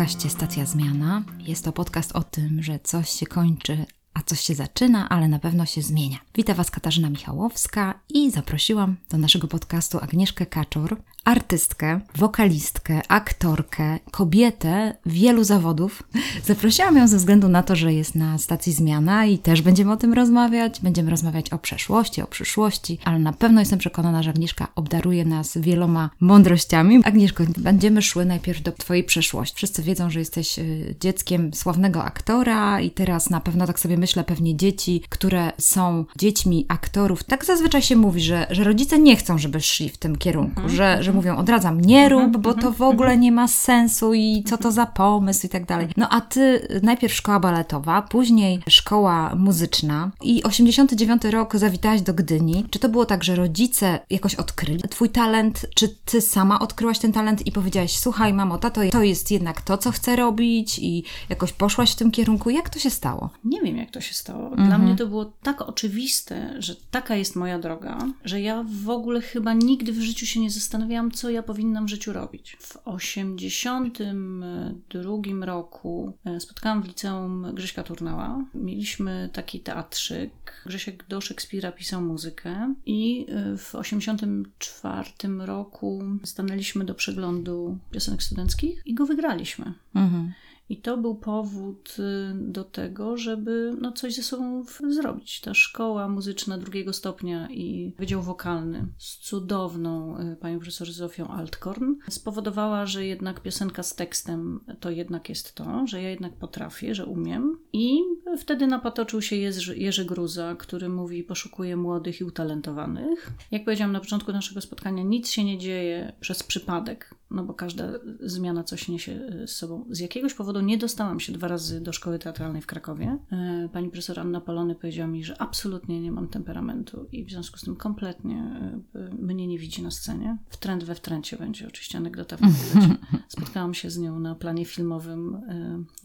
Podcaście Stacja Zmiana. Jest to podcast o tym, że coś się kończy, a coś się zaczyna, ale na pewno się zmienia. Witam Was Katarzyna Michałowska i zaprosiłam do naszego podcastu Agnieszkę Kaczor, artystkę, wokalistkę, aktorkę, kobietę wielu zawodów. Zaprosiłam ją ze względu na to, że jest na stacji Zmiana i też będziemy o tym rozmawiać. Będziemy rozmawiać o przeszłości, o przyszłości, ale na pewno jestem przekonana, że Agnieszka obdaruje nas wieloma mądrościami. Agnieszko, będziemy szły najpierw do Twojej przeszłości. Wszyscy wiedzą, że jesteś y, dzieckiem sławnego aktora i teraz na pewno tak sobie myślę, pewnie dzieci, które są dziećmi aktorów, tak zazwyczaj się mówi, że, że rodzice nie chcą, żeby szli w tym kierunku, że, że mówią odradzam, nie rób, bo to w ogóle nie ma sensu i co to za pomysł i tak dalej. No a ty najpierw szkoła baletowa, później szkoła muzyczna i 89 rok zawitałaś do Gdyni. Czy to było tak, że rodzice jakoś odkryli twój talent, czy ty sama odkryłaś ten talent i powiedziałaś, słuchaj mamo, tato, to jest jednak to, co chcę robić i jakoś poszłaś w tym kierunku. Jak to się stało? Nie wiem, jak to się stało. Dla mnie to było tak oczywiste, że taka jest moja droga, że ja w ogóle chyba nigdy w życiu się nie zastanawiałam, co ja powinnam w życiu robić. W 82 roku e, spotkałam w liceum Grześka Turnała. Mieliśmy taki teatrzyk. Grzesiek do Szekspira pisał muzykę i e, w 84 roku stanęliśmy do przeglądu piosenek studenckich i go wygraliśmy. Mhm. I to był powód y, do tego, żeby no, coś ze sobą zrobić. Ta szkoła muzyczna drugiego stopnia i wydział wokalny z cudowną y, panią profesor Zofią Altkorn spowodowała, że jednak piosenka z tekstem to jednak jest to, że ja jednak potrafię, że umiem. I wtedy napatoczył się Jerzy, Jerzy Gruza, który mówi poszukuje młodych i utalentowanych. Jak powiedziałam na początku naszego spotkania, nic się nie dzieje przez przypadek no bo każda zmiana coś niesie e, z sobą. Z jakiegoś powodu nie dostałam się dwa razy do szkoły teatralnej w Krakowie. E, pani profesor Anna Polony powiedziała mi, że absolutnie nie mam temperamentu i w związku z tym kompletnie e, mnie nie widzi na scenie. W trend we wtręcie będzie oczywiście anegdota w Spotkałam się z nią na planie filmowym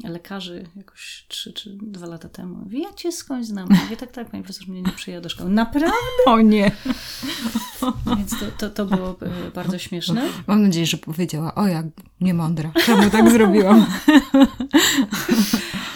lekarzy jakoś trzy czy dwa lata temu. Mówi, ja cię skądś znam. Mówię, tak, tak, pani profesor mnie nie przyjęła do szkoły. Naprawdę? O nie! Więc to, to, to było bardzo śmieszne. Mam nadzieję, że powiedziała, o jak niemądra, czemu tak zrobiłam?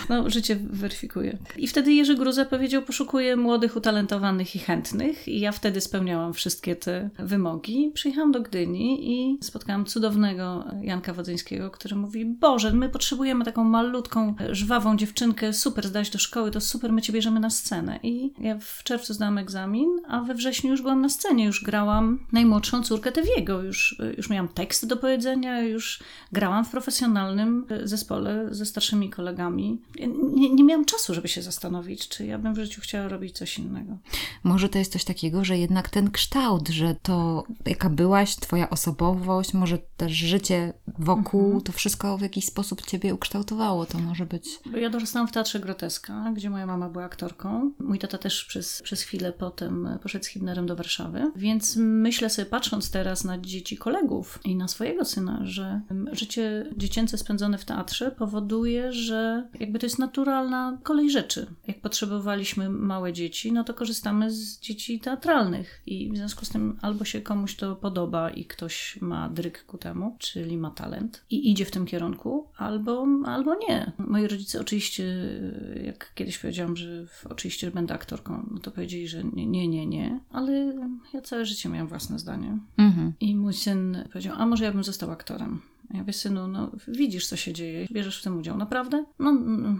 No, życie weryfikuje. I wtedy Jerzy Gruza powiedział, poszukuję młodych, utalentowanych i chętnych. I ja wtedy spełniałam wszystkie te wymogi. Przyjechałam do Gdyni i spotkałam cudownego Janka Wodzyńskiego, który mówi, Boże, my potrzebujemy taką malutką, żwawą dziewczynkę, super zdać do szkoły, to super, my cię bierzemy na scenę. I ja w czerwcu zdałam egzamin, a we wrześniu już byłam na scenie, już grałam najmłodszą córkę Tewiego, już, już miałam tekst do powiedzenia, już grałam w profesjonalnym zespole ze starszymi kolegami nie, nie miałam czasu, żeby się zastanowić, czy ja bym w życiu chciała robić coś innego. Może to jest coś takiego, że jednak ten kształt, że to jaka byłaś, twoja osobowość, może też życie wokół, mhm. to wszystko w jakiś sposób ciebie ukształtowało. To może być. Ja dorastałam w Teatrze Groteska, gdzie moja mama była aktorką. Mój tata też przez, przez chwilę potem poszedł z Hibnerem do Warszawy. Więc myślę sobie, patrząc teraz na dzieci kolegów i na swojego syna, że życie dziecięce spędzone w teatrze powoduje, że jakby to jest naturalna kolej rzeczy. Jak potrzebowaliśmy małe dzieci, no to korzystamy z dzieci teatralnych i w związku z tym albo się komuś to podoba i ktoś ma dryk ku temu, czyli ma talent i idzie w tym kierunku, albo, albo nie. Moi rodzice oczywiście, jak kiedyś powiedziałam, że oczywiście będę aktorką, no to powiedzieli, że nie, nie, nie, nie, ale ja całe życie miałam własne zdanie. Mhm. I mój syn powiedział, a może ja bym został aktorem. Ja mówię, synu, no widzisz, co się dzieje, bierzesz w tym udział, naprawdę? No,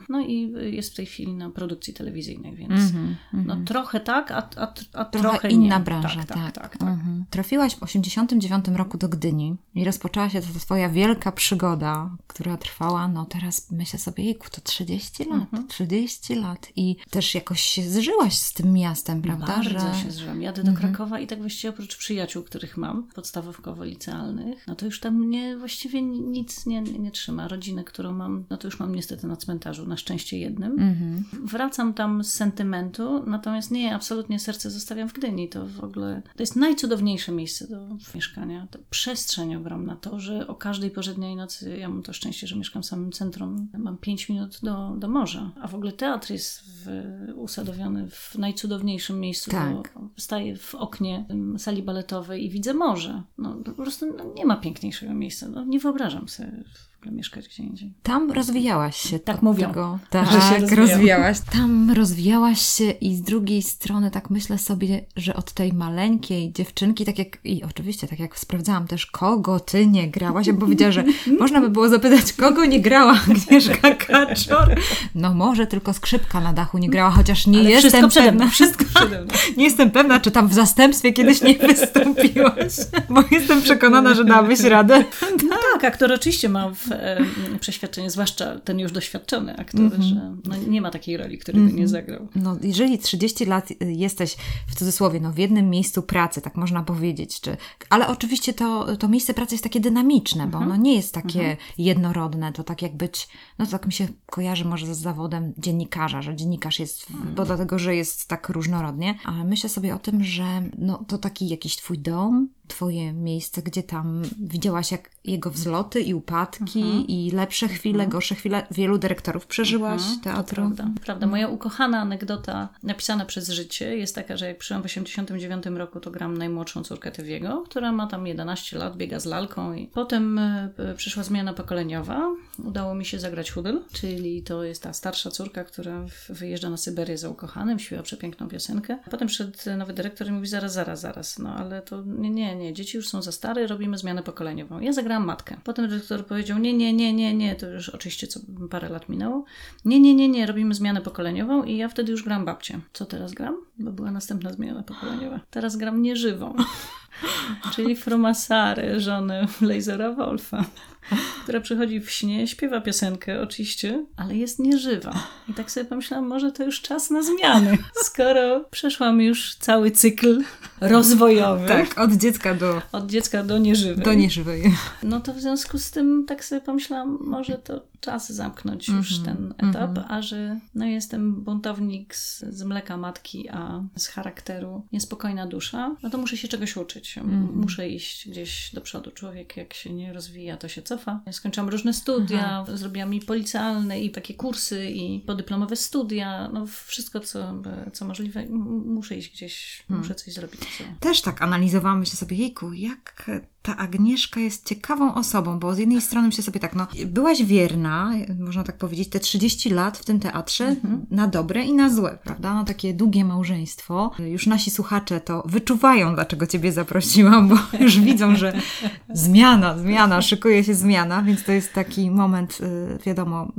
no i jest w tej chwili na produkcji telewizyjnej, więc mm-hmm, no trochę tak, a, a, a trochę, trochę inna nie. branża, tak. tak, tak, tak mm-hmm. Trafiłaś w 89 roku do Gdyni i rozpoczęła się to twoja wielka przygoda, która trwała, no teraz myślę sobie, jejku, to 30 lat, mm-hmm. 30 lat i też jakoś się zżyłaś z tym miastem, prawda? Bardzo że... się zżyłam. Jadę do mhm. Krakowa i tak właściwie oprócz przyjaciół, których mam, podstawowkowo-licealnych, no to już tam mnie właściwie nic nie, nie trzyma. Rodzinę, którą mam, no to już mam niestety na cmentarzu, na szczęście jednym. Mm-hmm. Wracam tam z sentymentu, natomiast nie, absolutnie serce zostawiam w Gdyni. To w ogóle, to jest najcudowniejsze miejsce do mieszkania. To przestrzeń ogromna. To, że o każdej porze dnia i nocy, ja mam to szczęście, że mieszkam w samym centrum, mam 5 minut do, do morza. A w ogóle teatr jest w, usadowiony w najcudowniejszym miejscu. Tak. Staję w oknie sali baletowej i widzę morze. No, po prostu no, nie ma piękniejszego miejsca. No, nie wyobrażam sobie ogóle mieszkać gdzie indziej. Tam rozwijałaś się. Tak mówią, Tego, że tak, się rozwijam. rozwijałaś. Tam rozwijałaś się i z drugiej strony tak myślę sobie, że od tej maleńkiej dziewczynki, tak jak i oczywiście, tak jak sprawdzałam też, kogo ty nie grałaś, ja bym powiedziała, że można by było zapytać, kogo nie grała Agnieszka Kaczor. No może tylko skrzypka na dachu nie grała, chociaż nie Ale jestem wszystko pewna. mną, wszystko przede mną. Nie jestem pewna, czy tam w zastępstwie kiedyś nie wystąpiłaś, bo jestem przekonana, że dałabyś radę. No tak, aktor oczywiście ma w, e, przeświadczenie, zwłaszcza ten już doświadczony aktor, że no, nie ma takiej roli, której by nie zagrał. No, jeżeli 30 lat jesteś w cudzysłowie, no, w jednym miejscu pracy, tak można powiedzieć, czy, ale oczywiście to, to miejsce pracy jest takie dynamiczne, bo ono nie jest takie jednorodne, to tak jak być, no to tak mi się kojarzy może z zawodem dziennikarza, że dziennikarz jest, bo dlatego, że jest tak różnorodnie, ale myślę sobie o tym, że no, to taki jakiś twój dom, twoje miejsce, gdzie tam widziałaś jak jego wzloty i upadki i lepsze chwile, gorsze chwile. Wielu dyrektorów przeżyłaś teatru. Prawda, prawda. Moja ukochana anegdota napisana przez życie jest taka, że jak przyszłam w 89 roku, to gram najmłodszą córkę Tewiego, która ma tam 11 lat, biega z lalką i potem e, przyszła zmiana pokoleniowa. Udało mi się zagrać Hudel, czyli to jest ta starsza córka, która wyjeżdża na Syberię za ukochanym, śpiewa przepiękną piosenkę. Potem przyszedł nowy dyrektor i mówi zaraz, zaraz, zaraz, no ale to nie, nie, nie, dzieci już są za stare, robimy zmianę pokoleniową. Ja zagrałam matkę. Potem dyrektor powiedział, nie, nie, nie, nie, nie, to już oczywiście co parę lat minęło. Nie, nie, nie, nie, robimy zmianę pokoleniową i ja wtedy już gram babcię. Co teraz gram? Bo była następna zmiana pokoleniowa. Teraz gram nieżywą. Czyli Fromasary, żonę Blazera Wolfa, która przychodzi w śnie, śpiewa piosenkę oczywiście, ale jest nieżywa. I tak sobie pomyślałam, może to już czas na zmiany, skoro przeszłam już cały cykl rozwojowy. Tak, od dziecka do, Od dziecka do nieżywej. do nieżywej. No to w związku z tym tak sobie pomyślałam, może to czas zamknąć już Mhm, ten etap, a że no jestem buntownik z, z mleka matki, a z charakteru niespokojna dusza, no to muszę się czegoś uczyć. Mhm. Muszę iść gdzieś do przodu. Człowiek jak się nie rozwija, to się cofa. Skończyłam różne studia, zrobiłam i policjalne, i takie kursy, i podyplomowe studia, no wszystko co, co możliwe. Muszę iść gdzieś, Hmm. muszę coś zrobić. Co... Też tak analizowałam, myślę sobie, jejku, jak ta Agnieszka jest ciekawą osobą, bo z jednej strony myślę sobie tak, no byłaś wierna, można tak powiedzieć, te 30 lat w tym teatrze na dobre i na złe, prawda? No takie długie małżeństwo. Już nasi słuchacze to wyczuwają, dlaczego Ciebie zaprosiłam, bo już widzą, że zmiana, zmiana, szykuje się zmiana, więc to jest taki moment, y, wiadomo,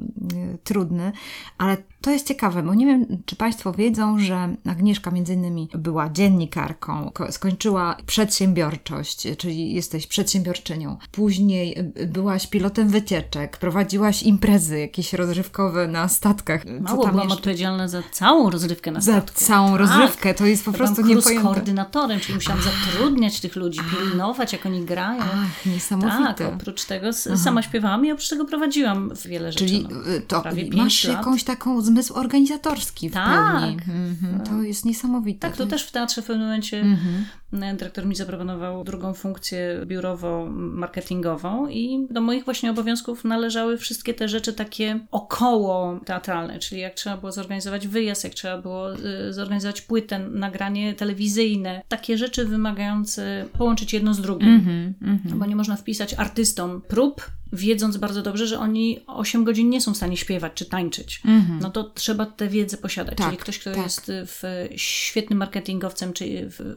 y, trudny, ale to jest ciekawe, bo nie wiem, czy Państwo wiedzą, że Agnieszka między innymi była dziennikarką, ko- skończyła przedsiębiorczość, czyli jesteś przedsiębiorczynią. Później y, byłaś pilotem wycieczek, prowadziłaś imprezy jakieś rozrywkowe na statkach. Co Mało tam byłam jeszcze? odpowiedzialna za całą rozrywkę na Za statku. całą Tak. rozrywkę, to jest po Byłam prostu niepojęte. koordynatorem, czyli musiałam zatrudniać tych ludzi, pilnować, jak oni grają. Ach, niesamowite. Tak, oprócz tego sama śpiewałam i oprócz tego prowadziłam wiele rzeczy. Czyli no. y, to masz lat. jakąś taką zmysł organizatorski w Tak. pełni. Mhm, to jest niesamowite. Tak, to też w teatrze w pewnym momencie Mhm. Dyrektor mi zaproponował drugą funkcję biurowo-marketingową i do moich właśnie obowiązków należały wszystkie te rzeczy takie około teatralne, czyli jak trzeba było zorganizować wyjazd, jak trzeba było y, zorganizować płytę, nagranie telewizyjne, takie rzeczy wymagające połączyć jedno z drugim. Mhm, mhm. Bo nie można wpisać artystom prób, wiedząc bardzo dobrze, że oni 8 godzin nie są w stanie śpiewać czy tańczyć. No to trzeba tę wiedzę posiadać. Tak, Czyli ktoś, kto tak. jest w świetnym marketingowcem czy w-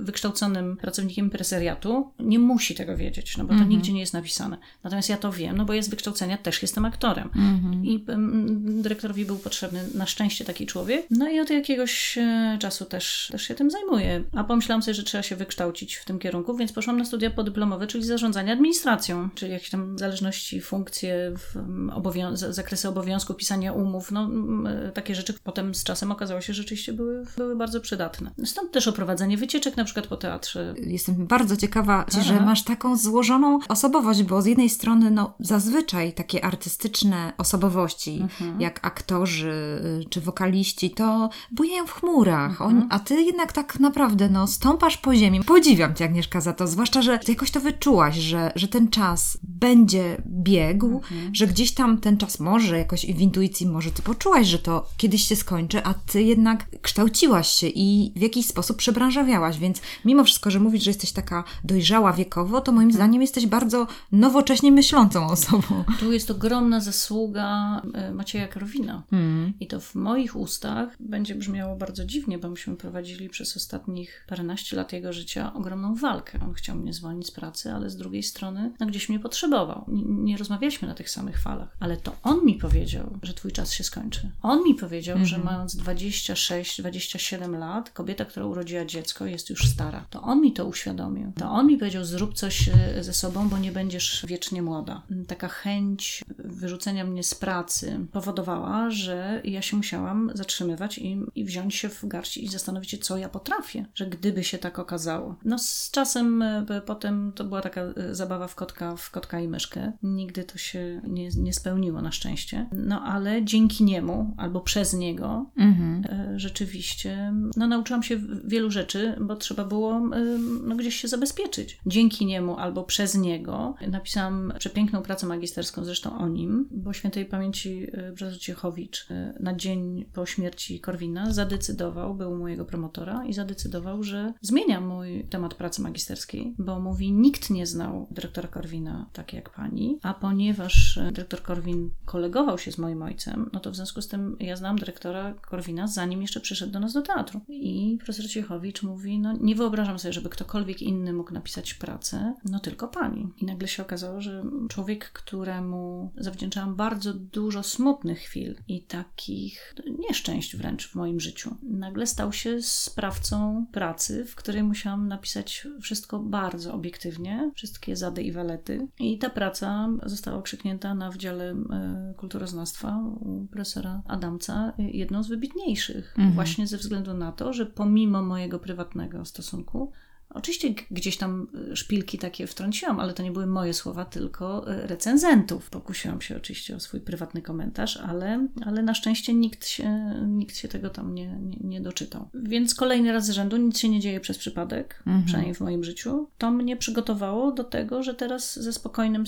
pracownikiem impresariatu, nie musi tego wiedzieć, no bo to nigdzie nie jest napisane. Natomiast ja to wiem, no bo ja z wykształcenia też jestem aktorem. Mhm. I mm, dyrektorowi był potrzebny na szczęście taki człowiek. No i od jakiegoś e, czasu też, też się tym zajmuję. A pomyślałam sobie, że trzeba się wykształcić w tym kierunku, więc poszłam na studia podyplomowe, czyli zarządzanie administracją, czyli jakieś tam zależności, funkcje, mm, obowią- zakresy obowiązku, pisania umów, no mm, takie rzeczy potem z czasem okazało się, że rzeczywiście były, były bardzo przydatne. Stąd też oprowadzanie wycieczek na przykład po teatrze. Jestem bardzo ciekawa, Aha. że masz taką złożoną osobowość, bo z jednej strony, no, zazwyczaj takie artystyczne osobowości, Mhm. jak aktorzy y, czy wokaliści, to bujają w chmurach. Mhm. A ty jednak tak naprawdę, no, stąpasz po ziemi. Podziwiam cię, Agnieszka, za to, zwłaszcza, że ty jakoś to wyczułaś, że, że ten czas będzie biegł, Mhm. że gdzieś tam ten czas może jakoś w intuicji, może ty poczułaś, że to kiedyś się skończy, a ty jednak kształciłaś się i w jakiś sposób przebranżawiałaś, więc mimo wszystko że mówisz, że jesteś taka dojrzała wiekowo, to moim zdaniem jesteś bardzo nowocześnie myślącą osobą. Tu jest ogromna zasługa e, Macieja Korwina. Hmm. I to w moich ustach będzie brzmiało bardzo dziwnie, bo myśmy prowadzili przez ostatnich paręnaście lat jego życia ogromną walkę. On chciał mnie zwolnić z pracy, ale z drugiej strony no, gdzieś mnie potrzebował. Nie, rozmawialiśmy na tych samych falach, ale to on mi powiedział, że twój czas się skończy. On mi powiedział, że mając 26-27 lat, kobieta, która urodziła dziecko, jest już stara. To on mi to uświadomił. To on mi powiedział, zrób coś e, ze sobą, bo nie będziesz wiecznie młoda. Taka chęć wyrzucenia mnie z pracy powodowała, że ja się musiałam zatrzymywać i, i wziąć się w garść i zastanowić się, co ja potrafię, że gdyby się tak okazało. No z czasem e, potem to była taka e, zabawa w kotka, w kotka i myszkę. Nigdy to się nie, nie spełniło na szczęście. No ale dzięki niemu albo przez niego Mhm. rzeczywiście no, nauczyłam się wielu rzeczy, bo trzeba było no, gdzieś się zabezpieczyć. Dzięki niemu albo przez niego napisałam przepiękną pracę magisterską, zresztą o nim, bo świętej pamięci e, Brzezot Ciechowicz e, na dzień po śmierci Korwina zadecydował, był mojego promotora i zadecydował, że zmienia mój temat pracy magisterskiej, bo mówi, nikt nie znał dyrektora Korwina tak jak pani, a ponieważ dyrektor Korwin kolegował się z moim ojcem, no to w związku z tym ja znam dyrektora Korwina, zanim jeszcze przyszedł do nas do teatru. I profesor Ciechowicz mówi, no nie wyobrażam sobie, żeby ktokolwiek inny mógł napisać pracę, no tylko pani. I nagle się okazało, że człowiek, któremu zawdzięczałam bardzo dużo smutnych chwil i takich nieszczęść wręcz w moim życiu, nagle stał się sprawcą pracy, w której musiałam napisać wszystko bardzo obiektywnie, wszystkie zady i walety. I ta praca została okrzyknięta na Wydziale e, Kulturoznawstwa u profesora Adamca jedną z wybitniejszych, Mhm. właśnie ze względu na to, że pomimo mojego prywatnego stosunku, Oczywiście gdzieś tam y, szpilki takie wtrąciłam, ale to nie były moje słowa, tylko y, recenzentów. Pokusiłam się oczywiście o swój prywatny komentarz, ale, ale na szczęście nikt się, nikt się tego tam nie, nie, nie doczytał. Więc kolejny raz z rzędu nic się nie dzieje przez przypadek, Mhm. przynajmniej w moim życiu. To mnie przygotowało do tego, że teraz ze spokojnym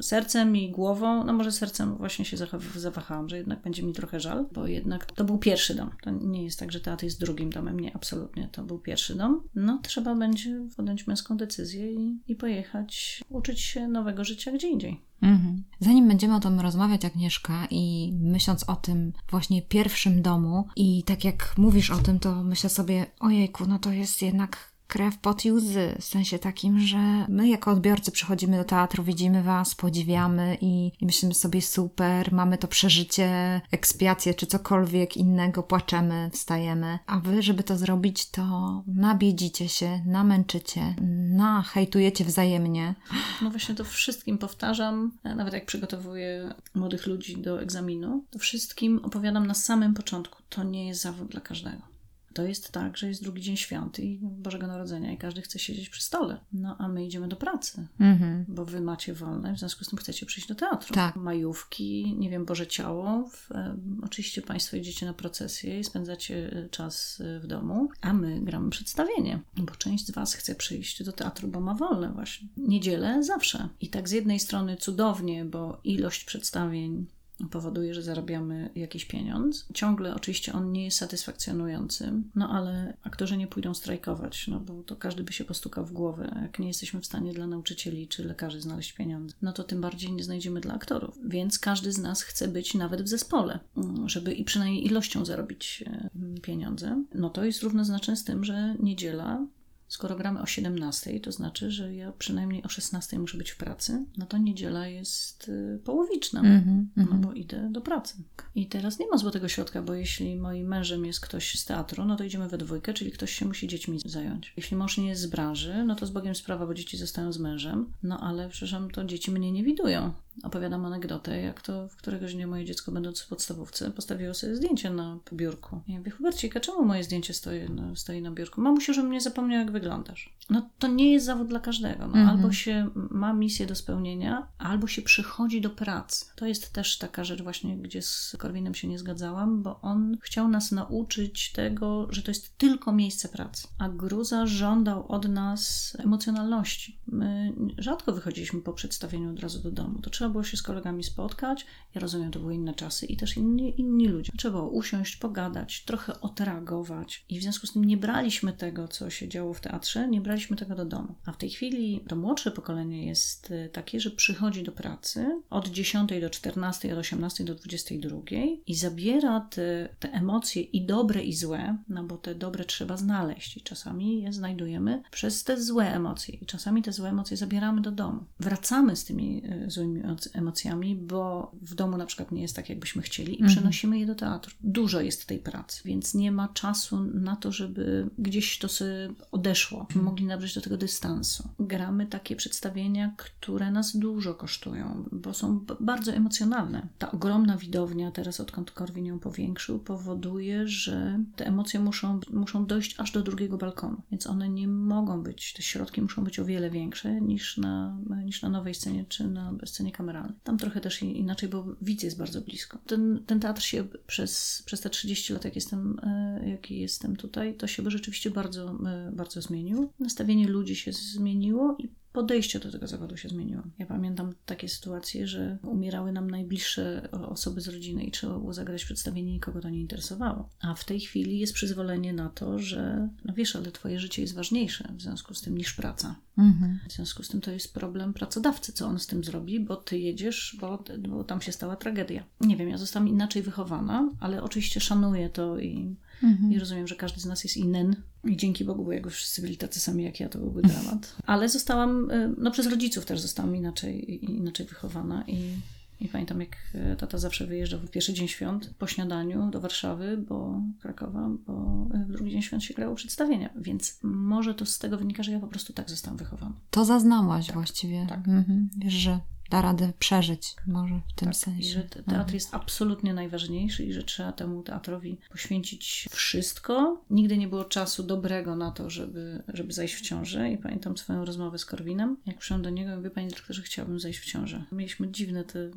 sercem i głową, no może sercem właśnie się zawahałam, że jednak będzie mi trochę żal, bo jednak to był pierwszy dom. To nie jest tak, że teatr jest drugim domem. Nie, absolutnie. To był pierwszy dom. No trzeba będzie podjąć męską decyzję i, i pojechać uczyć się nowego życia gdzie indziej. Mhm. Zanim będziemy o tym rozmawiać, Agnieszka, i myśląc o tym właśnie pierwszym domu, i tak jak mówisz o tym, to myślę sobie, ojejku, no to jest jednak krew, pot i łzy. W sensie takim, że my jako odbiorcy przychodzimy do teatru, widzimy was, podziwiamy i, i myślimy sobie super, mamy to przeżycie, ekspiację czy cokolwiek innego, płaczemy, wstajemy. A wy, żeby to zrobić, to nabiedzicie się, namęczycie, nachejtujecie wzajemnie. No właśnie to wszystkim powtarzam, e, nawet jak przygotowuję młodych ludzi do egzaminu, to wszystkim opowiadam na samym początku, to nie jest zawód dla każdego. To jest tak, że jest drugi dzień świąty i Bożego Narodzenia i każdy chce siedzieć przy stole. No a my idziemy do pracy. Mhm. bo wy macie wolne, w związku z tym chcecie przyjść do teatru. Tak. Majówki, nie wiem, Boże Ciało. E, oczywiście Państwo idziecie na procesję i spędzacie e, czas e, w domu, a my gramy przedstawienie, bo część z Was chce przyjść do teatru, bo ma wolne właśnie. Niedzielę zawsze. I tak z jednej strony cudownie, bo ilość przedstawień powoduje, że zarabiamy jakiś pieniądz. Ciągle oczywiście on nie jest satysfakcjonujący, no ale aktorzy nie pójdą strajkować, no bo to każdy by się postukał w głowę. Jak nie jesteśmy w stanie dla nauczycieli czy lekarzy znaleźć pieniądze, no to tym bardziej nie znajdziemy dla aktorów. Więc każdy z nas chce być nawet w zespole, mm, żeby i przynajmniej ilością zarobić e, pieniądze. No to jest równoznaczne z tym, że niedziela Skoro gramy o 17, to znaczy, że ja przynajmniej o 16 muszę być w pracy, no to niedziela jest y, połowiczna, Mhm, no mhm. bo idę do pracy. I teraz nie ma złotego środka, bo jeśli moim mężem jest ktoś z teatru, no to idziemy we dwójkę, czyli ktoś się musi dziećmi zająć. Jeśli mąż nie jest z branży, no to z Bogiem sprawa, bo dzieci zostają z mężem, no ale przepraszam, to dzieci mnie nie widują. Opowiadam anegdotę, jak to w któregoś dnia moje dziecko, będąc w podstawówce, postawiło sobie zdjęcie na biurku. Ja mówię, Hubercika, czemu moje zdjęcie stoi na, stoi na biurku? Mamusiu, żebym nie zapomniał, jak wyglądasz. No to nie jest zawód dla każdego. No, Mhm. Albo się ma misję do spełnienia, albo się przychodzi do pracy. To jest też taka rzecz właśnie, gdzie z Korwinem się nie zgadzałam, bo on chciał nas nauczyć tego, że to jest tylko miejsce pracy. A Gruza żądał od nas emocjonalności. My rzadko wychodziliśmy po przedstawieniu od razu do domu. To trzeba trzeba było się z kolegami spotkać. Ja rozumiem, to były inne czasy i też inni, inni ludzie. Trzeba było usiąść, pogadać, trochę odreagować i w związku z tym nie braliśmy tego, co się działo w teatrze, nie braliśmy tego do domu. A w tej chwili to młodsze pokolenie jest y, takie, że przychodzi do pracy od 10 do 14, od 18 do 22 i zabiera te, te emocje i dobre i złe, no bo te dobre trzeba znaleźć i czasami je znajdujemy przez te złe emocje i czasami te złe emocje zabieramy do domu. Wracamy z tymi y, złymi emocjami, bo w domu na przykład nie jest tak, jakbyśmy chcieli i przenosimy je do teatru. Dużo jest tej pracy, więc nie ma czasu na to, żeby gdzieś to sobie odeszło. Mogli nabrać do tego dystansu. Gramy takie przedstawienia, które nas dużo kosztują, bo są bardzo emocjonalne. Ta ogromna widownia, teraz odkąd Korwin ją powiększył, powoduje, że te emocje muszą, muszą dojść aż do drugiego balkonu, więc one nie mogą być, te środki muszą być o wiele większe niż na, niż na nowej scenie czy na scenie kameralnej. Tam trochę też inaczej, bo widz jest bardzo blisko. Ten, ten teatr się przez, przez te 30 lat, jak jestem, e, jaki jestem tutaj, to się rzeczywiście bardzo, e, bardzo zmienił. Nastawienie ludzi się zmieniło i podejście do tego zawodu się zmieniło. Ja pamiętam takie sytuacje, że umierały nam najbliższe osoby z rodziny i trzeba było zagrać przedstawienie, nikogo to nie interesowało. A w tej chwili jest przyzwolenie na to, że no wiesz, ale twoje życie jest ważniejsze w związku z tym niż praca. Mhm. W związku z tym to jest problem pracodawcy, co on z tym zrobi, bo ty jedziesz, bo, bo tam się stała tragedia. Nie wiem, ja zostałam inaczej wychowana, ale oczywiście szanuję to i Mhm. I rozumiem, że każdy z nas jest inny. I dzięki Bogu, bo jakby wszyscy byli tacy sami jak ja, to byłby dramat. Ale zostałam, y, no przez rodziców też zostałam inaczej, inaczej wychowana i i pamiętam, jak y, tata zawsze wyjeżdżał w pierwszy dzień świąt po śniadaniu do Warszawy, bo Krakowa, bo y, w drugi dzień świąt się grało przedstawienia. Więc może to z tego wynika, że ja po prostu tak zostałam wychowana. To zaznałaś tak, właściwie. Tak. Mhm. Wiesz, że da radę przeżyć może w tym tak, sensie. I że teatr mhm. jest absolutnie najważniejszy i że trzeba temu teatrowi poświęcić wszystko. Nigdy nie było czasu dobrego na to, żeby, żeby zajść w ciążę i pamiętam swoją rozmowę z Korwinem. Jak przyszłam do niego mówię, panie dyrektorze, chciałabym zajść w ciążę. Mieliśmy dziwne te,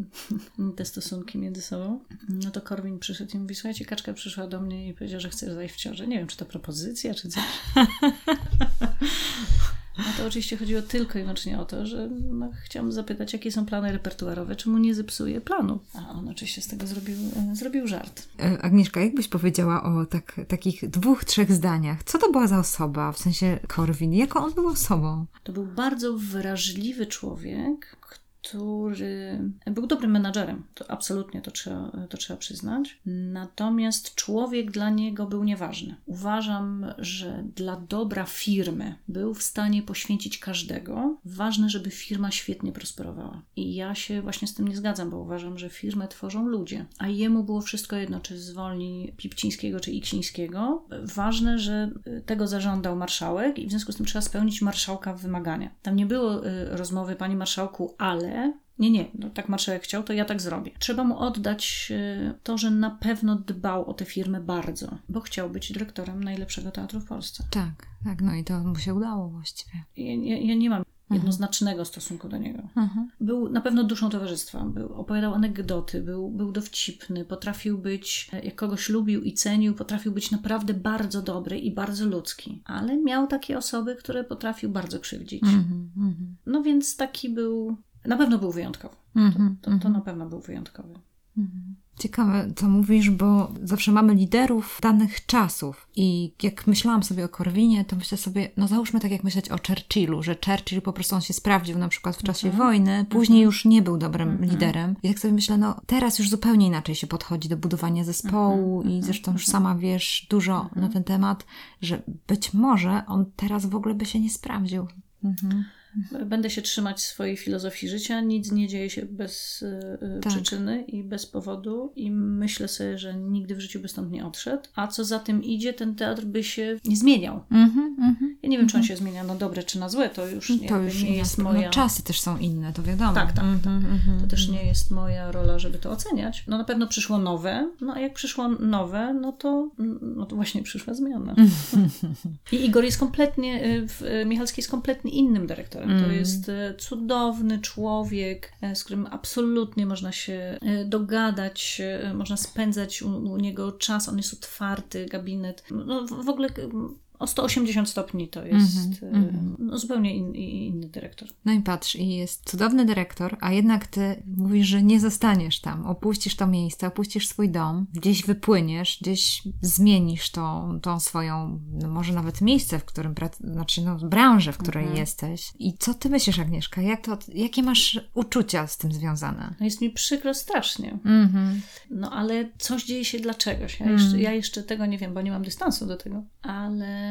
te stosunki między sobą. No to Korwin przyszedł i mówi, słuchajcie, kaczka przyszła do mnie i powiedziała, że chce zajść w ciążę. Nie wiem, czy to propozycja, czy coś. No to oczywiście chodziło tylko i wyłącznie o to, że no, chciałam zapytać, jakie są plany repertuarowe, czemu nie zepsuje planu. A on oczywiście z tego zrobił, e, zrobił żart. E, Agnieszka, jakbyś powiedziała o tak, takich dwóch, trzech zdaniach? Co to była za osoba, w sensie Korwin? Jaką on był osobą? To był bardzo wrażliwy człowiek, który był dobrym menadżerem. To absolutnie to trzeba, to trzeba przyznać. Natomiast człowiek dla niego był nieważny. Uważam, że dla dobra firmy był w stanie poświęcić każdego. Ważne, żeby firma świetnie prosperowała. I ja się właśnie z tym nie zgadzam, bo uważam, że firmę tworzą ludzie. A jemu było wszystko jedno, czy zwolni Pipcińskiego, czy Iksińskiego. Ważne, że tego zażądał marszałek i w związku z tym trzeba spełnić marszałka wymagania. Tam nie było y, rozmowy, panie marszałku, ale nie, nie, no tak marszałek chciał, to ja tak zrobię. Trzeba mu oddać e, to, że na pewno dbał o tę firmę bardzo, bo chciał być dyrektorem najlepszego teatru w Polsce. Tak, tak, no i to mu się udało właściwie. Ja, ja, ja nie mam mhm. jednoznacznego stosunku do niego. Mhm. Był na pewno duszą towarzystwa, był, opowiadał anegdoty, był, był dowcipny, potrafił być, e, jak kogoś lubił i cenił, potrafił być naprawdę bardzo dobry i bardzo ludzki, ale miał takie osoby, które potrafił bardzo krzywdzić. Mhm. No więc taki był na pewno był wyjątkowy. Mm -hmm, to, to, to, mhm. na pewno był wyjątkowy. Mhm. Ciekawe, co mówisz, bo zawsze mamy liderów danych czasów. I jak myślałam sobie o Korwinie, to myślę sobie, no załóżmy tak jak myśleć o Churchillu, że Churchill po prostu on się sprawdził na przykład w czasie mhm. wojny, później już nie był dobrym liderem. I tak sobie myślę, no teraz już zupełnie inaczej się podchodzi do budowania zespołu i zresztą już sama wiesz dużo na ten temat, że być może on teraz w ogóle by się nie sprawdził. Mhm. Będę się trzymać swojej filozofii życia. Nic nie dzieje się bez y, tak. przyczyny i bez powodu, i myślę sobie, że nigdy w życiu by stąd nie odszedł. A co za tym idzie, ten teatr by się nie zmieniał. Mm -hmm, ja nie wiem, czy on mhm. się zmienia na dobre czy na złe, to już nie, to już nie jest moja. No, czasy też są inne, to wiadomo. Tak, tak. Mm -hmm, tak. Mhm, to też nie jest moja rola, żeby to oceniać. No na pewno przyszło nowe, no a jak przyszło nowe, no to, no to właśnie przyszła zmiana. I Igor jest kompletnie, y, y, Michalski jest kompletnie innym dyrektorem. To mm. jest e, cudowny człowiek, e, z którym absolutnie można się e, dogadać, można spędzać u, u niego czas. On jest otwarty, gabinet. No, w ogóle o 180 stopni to jest e, mhm. no, zupełnie in, inny dyrektor. No i patrz, i jest cudowny dyrektor, a jednak ty mówisz, że nie zostaniesz tam. Opuścisz to miejsce, opuścisz swój dom, gdzieś wypłyniesz, gdzieś zmienisz tą, tą swoją, no może nawet miejsce, w którym, znaczy no, branżę, w której Mhm. jesteś. I co ty myślisz, Agnieszka? Jak to, jakie masz uczucia z tym związane? No jest mi przykro strasznie. Mhm. No ale coś dzieje się dla czegoś. Ja Mm. jeszcze, ja jeszcze tego nie wiem, bo nie mam dystansu do tego. Ale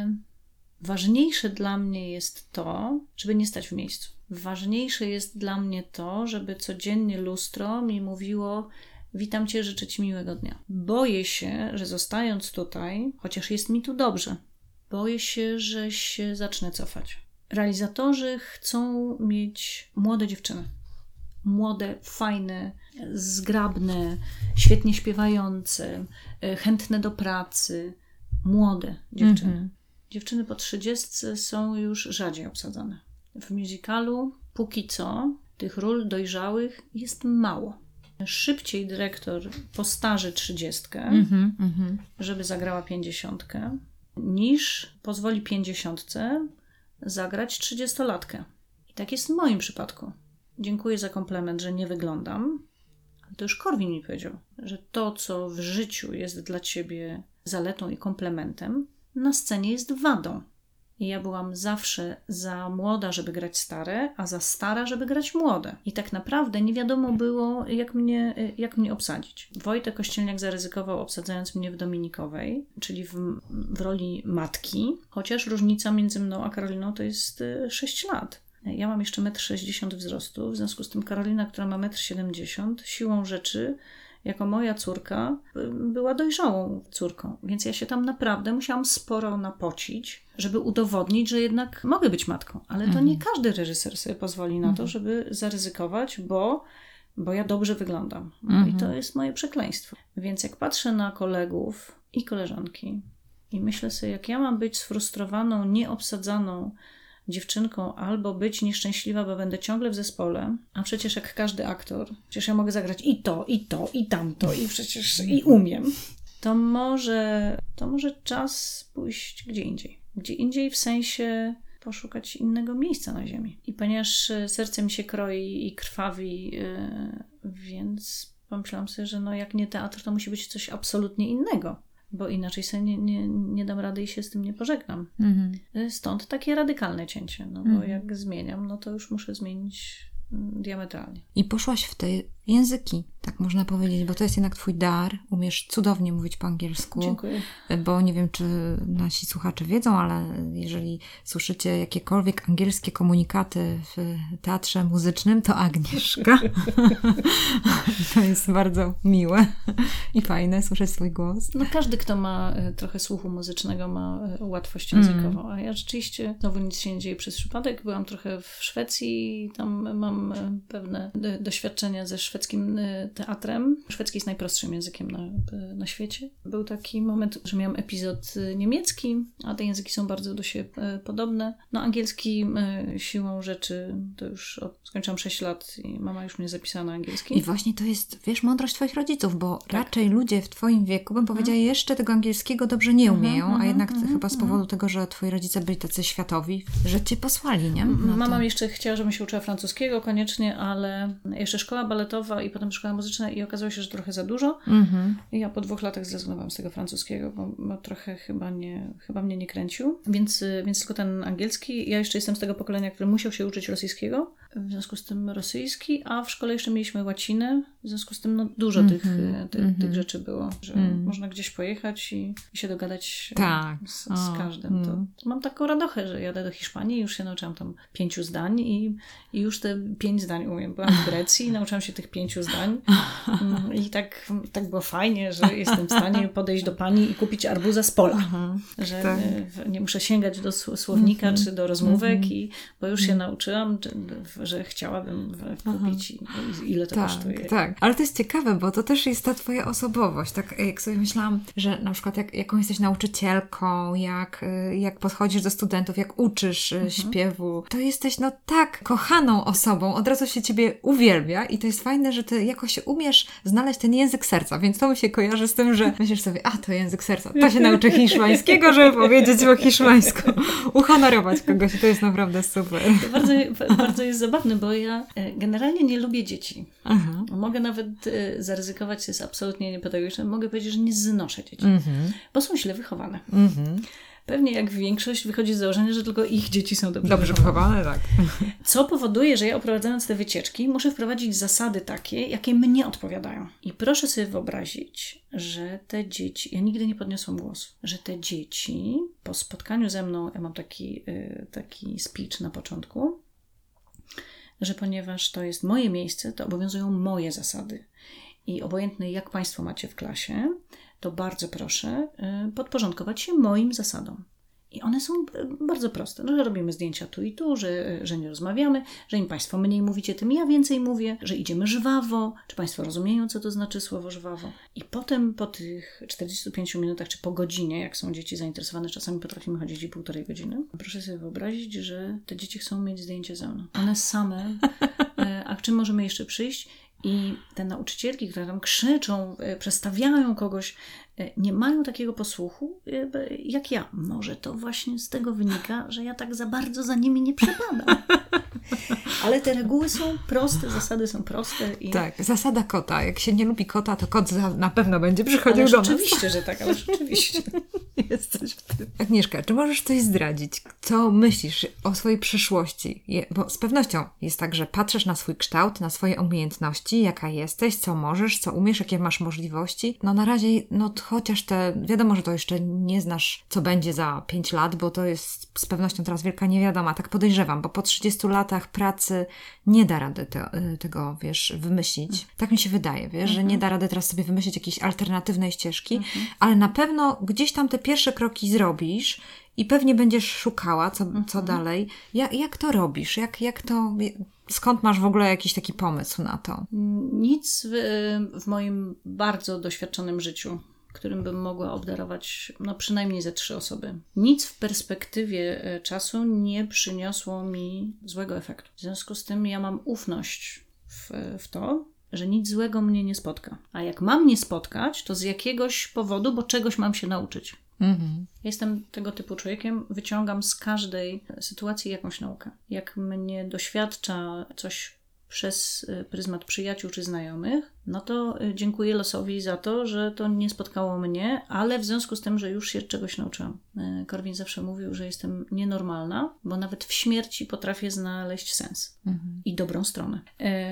ważniejsze dla mnie jest to, żeby nie stać w miejscu. Ważniejsze jest dla mnie to, żeby codziennie lustro mi mówiło: Witam cię, życzę ci miłego dnia. Boję się, że zostając tutaj, chociaż jest mi tu dobrze, boję się, że się zacznę cofać. Realizatorzy chcą mieć młode dziewczyny. Młode, fajne, zgrabne, świetnie śpiewające, e, chętne do pracy, młode dziewczyny. Mhm. Dziewczyny po 30 są już rzadziej obsadzane. W musicalu póki co tych ról dojrzałych jest mało. Szybciej dyrektor postarzy 30, Mhm. Mhm. żeby zagrała 50, niż pozwoli 50 zagrać 30-latkę. I tak jest w moim przypadku. Dziękuję za komplement, że nie wyglądam. Ale to już Korwin mi powiedział, że to, co w życiu jest dla ciebie zaletą i komplementem, na scenie jest wadą. I ja byłam zawsze za młoda, żeby grać stare, a za stara, żeby grać młode. I tak naprawdę nie wiadomo było, jak mnie, jak mnie obsadzić. Wojtek Kościelniak zaryzykował, obsadzając mnie w Dominikowej, czyli w, w roli matki, chociaż różnica między mną a Karoliną to jest y, 6 lat. Ja mam jeszcze 1,60 m wzrostu, w związku z tym Karolina, która ma 1,70 m, siłą rzeczy jako moja córka, y, była dojrzałą córką, więc ja się tam naprawdę musiałam sporo napocić, żeby udowodnić, że jednak mogę być matką. Ale to nie każdy reżyser sobie pozwoli na to, żeby zaryzykować, bo, bo ja dobrze wyglądam. No I to jest moje przekleństwo. Więc jak patrzę na kolegów i koleżanki i myślę sobie, jak ja mam być sfrustrowaną, nieobsadzaną dziewczynką albo być nieszczęśliwa, bo będę ciągle w zespole, a przecież jak każdy aktor, przecież ja mogę zagrać i to, i to, i tamto, i przecież i umiem, to może, to może czas pójść gdzie indziej. Gdzie indziej w sensie poszukać innego miejsca na ziemi. I ponieważ e, serce mi się kroi i krwawi, yy, więc pomyślałam sobie, że no jak nie teatr, to musi być coś absolutnie innego. Bo inaczej sobie nie, nie, nie dam rady i się z tym nie pożegnam. Mhm. Stąd takie radykalne cięcie, no bo Mhm. jak zmieniam, no to już muszę zmienić diametralnie. I poszłaś w te języki, tak można powiedzieć, bo to jest jednak twój dar. Umiesz cudownie mówić po angielsku. Dziękuję. Bo nie wiem, czy nasi słuchacze wiedzą, ale jeżeli słyszycie jakiekolwiek angielskie komunikaty w teatrze muzycznym, to Agnieszka. to jest bardzo miłe i fajne słyszeć swój głos. No każdy, kto ma e, trochę słuchu muzycznego, ma e, łatwość Mm. językową. A ja rzeczywiście, znowu nic się nie dzieje przez przypadek. Byłam trochę w Szwecji i tam mam e, pewne do- doświadczenia ze szwedzkim e, teatrem. Szwedzki jest najprostszym językiem na, e, na świecie. Był taki moment, że miałam epizod niemiecki, a te języki są bardzo do siebie podobne. No angielski siłą rzeczy, to już od, skończyłam 6 lat i mama już mnie zapisała na angielski. I właśnie to jest, wiesz, mądrość twoich rodziców, bo raczej ludzie w twoim wieku, bym powiedziała, jeszcze tego angielskiego dobrze nie umieją, a jednak chyba z powodu tego, że twoi rodzice byli tacy światowi, że cię posłali, nie? No to- Mama jeszcze chciała, żebym się uczyła francuskiego koniecznie, ale jeszcze szkoła baletowa i potem szkoła muzyczna i okazało się, że trochę za dużo. Mhm. I ja po dwóch latach zrezygnowałam z tego francuskiego, bo, bo trochę chyba, nie, chyba mnie nie kręcił. Więc, y, więc tylko ten angielski. Ja jeszcze jestem z tego pokolenia, który musiał się uczyć rosyjskiego, w związku z tym rosyjski, a w szkole jeszcze mieliśmy łacinę, w związku z tym no, dużo tych, y, ty, tych rzeczy było, że można gdzieś pojechać i, i się dogadać y, Tak. z, z O, każdym. To, mm. mam taką radochę, że jadę do Hiszpanii i już się nauczyłam tam pięciu zdań i, i już te pięć zdań umiem. Byłam w Grecji i nauczyłam się tych pięciu zdań Mm, i tak, tak było fajnie, że jestem w stanie podejść do pani i kupić arbuza z pola. Że tak. w- nie muszę sięgać do sł- słownika czy do rozmówek, i, bo już się nauczyłam. Czy- w- że chciałabym kupić i, i ile to tak, kosztuje. Tak, ale to jest ciekawe, bo to też jest ta twoja osobowość. Tak jak sobie myślałam, że na przykład jak, jaką jesteś nauczycielką, jak, y, jak podchodzisz do studentów, jak uczysz mhm. śpiewu, to jesteś no tak kochaną osobą, od razu się ciebie uwielbia i to jest fajne, że ty jakoś umiesz znaleźć ten język serca, więc to mi się kojarzy z tym, że myślisz sobie, a to język serca, to się nauczy hiszpańskiego, żeby powiedzieć po hiszpańsku, uhonorować kogoś, to jest naprawdę super. To bardzo, bardzo jest zabawne, bo ja e, generalnie nie lubię dzieci. Aha. Mogę nawet e, zaryzykować, jest absolutnie niepedagogiczne, mogę powiedzieć, że nie znoszę dzieci, mhm. bo są źle wychowane. Mhm. Pewnie jak większość wychodzi z założenia, że tylko ich dzieci są dobrze, dobrze wychowane. tak. Co powoduje, że ja oprowadzając te wycieczki muszę wprowadzić zasady takie, jakie mnie odpowiadają. I proszę sobie wyobrazić, że te dzieci, ja nigdy nie podniosłam głosu, że te dzieci po spotkaniu ze mną, ja mam taki, y, taki speech na początku, że ponieważ to jest moje miejsce, to obowiązują moje zasady. I obojętne jak Państwo macie w klasie, to bardzo proszę y, podporządkować się moim zasadom. I one są y, bardzo proste, no, że robimy zdjęcia tu i tu, że, że nie rozmawiamy, że im Państwo mniej mówicie, tym ja więcej mówię, że idziemy żwawo, czy Państwo rozumieją, co to znaczy słowo żwawo. I potem po tych 45 minutach, czy po godzinie, jak są dzieci zainteresowane, czasami potrafimy chodzić i półtorej godziny, proszę sobie wyobrazić, że te dzieci chcą mieć zdjęcie ze mną. One same, e, a czym możemy jeszcze przyjść? I te nauczycielki, które tam krzyczą, e, przestawiają kogoś, e, nie mają takiego posłuchu e, jak ja. Może to właśnie z tego wynika, że ja tak za bardzo za nimi nie przepadam. Ale te reguły są proste, zasady są proste. I... Tak, zasada kota. Jak się nie lubi kota, to kot na pewno będzie przychodził ale do nas. Oczywiście, że tak, ale rzeczywiście. Jest coś w tym. Agnieszka, czy możesz coś zdradzić? Co myślisz o swojej przyszłości? Je, bo z pewnością jest tak, że patrzysz na swój kształt, na swoje umiejętności, jaka jesteś, co możesz, co umiesz, jakie masz możliwości. No na razie, no chociaż te, wiadomo, że to jeszcze nie znasz, co będzie za 5 lat, bo to jest z pewnością teraz wielka niewiadoma. Tak podejrzewam, bo po 30 latach pracy nie da rady te, y, tego, wiesz, wymyślić. Tak mi się wydaje, wiesz, że nie mhm. da rady teraz sobie wymyślić jakiejś alternatywnej ścieżki, mhm. ale na pewno gdzieś tam te pierwsze kroki zrobisz i pewnie będziesz szukała, co, co mhm. dalej. Ja, jak to robisz? Jak, jak to... Skąd masz w ogóle jakiś taki pomysł na to? Nic w, w moim bardzo doświadczonym życiu którym bym mogła obdarować no, przynajmniej ze trzy osoby. Nic w perspektywie e, czasu nie przyniosło mi złego efektu. W związku z tym ja mam ufność w, w to, że nic złego mnie nie spotka. A jak mam nie spotkać, to z jakiegoś powodu, bo czegoś mam się nauczyć. Mhm. Jestem tego typu człowiekiem, wyciągam z każdej sytuacji jakąś naukę. Jak mnie doświadcza coś przez y, pryzmat przyjaciół czy znajomych, no to y, dziękuję losowi za to, że to nie spotkało mnie, ale w związku z tym, że już się czegoś nauczyłam. Y, Korwin zawsze mówił, że jestem nienormalna, bo nawet w śmierci potrafię znaleźć sens mhm. i dobrą stronę.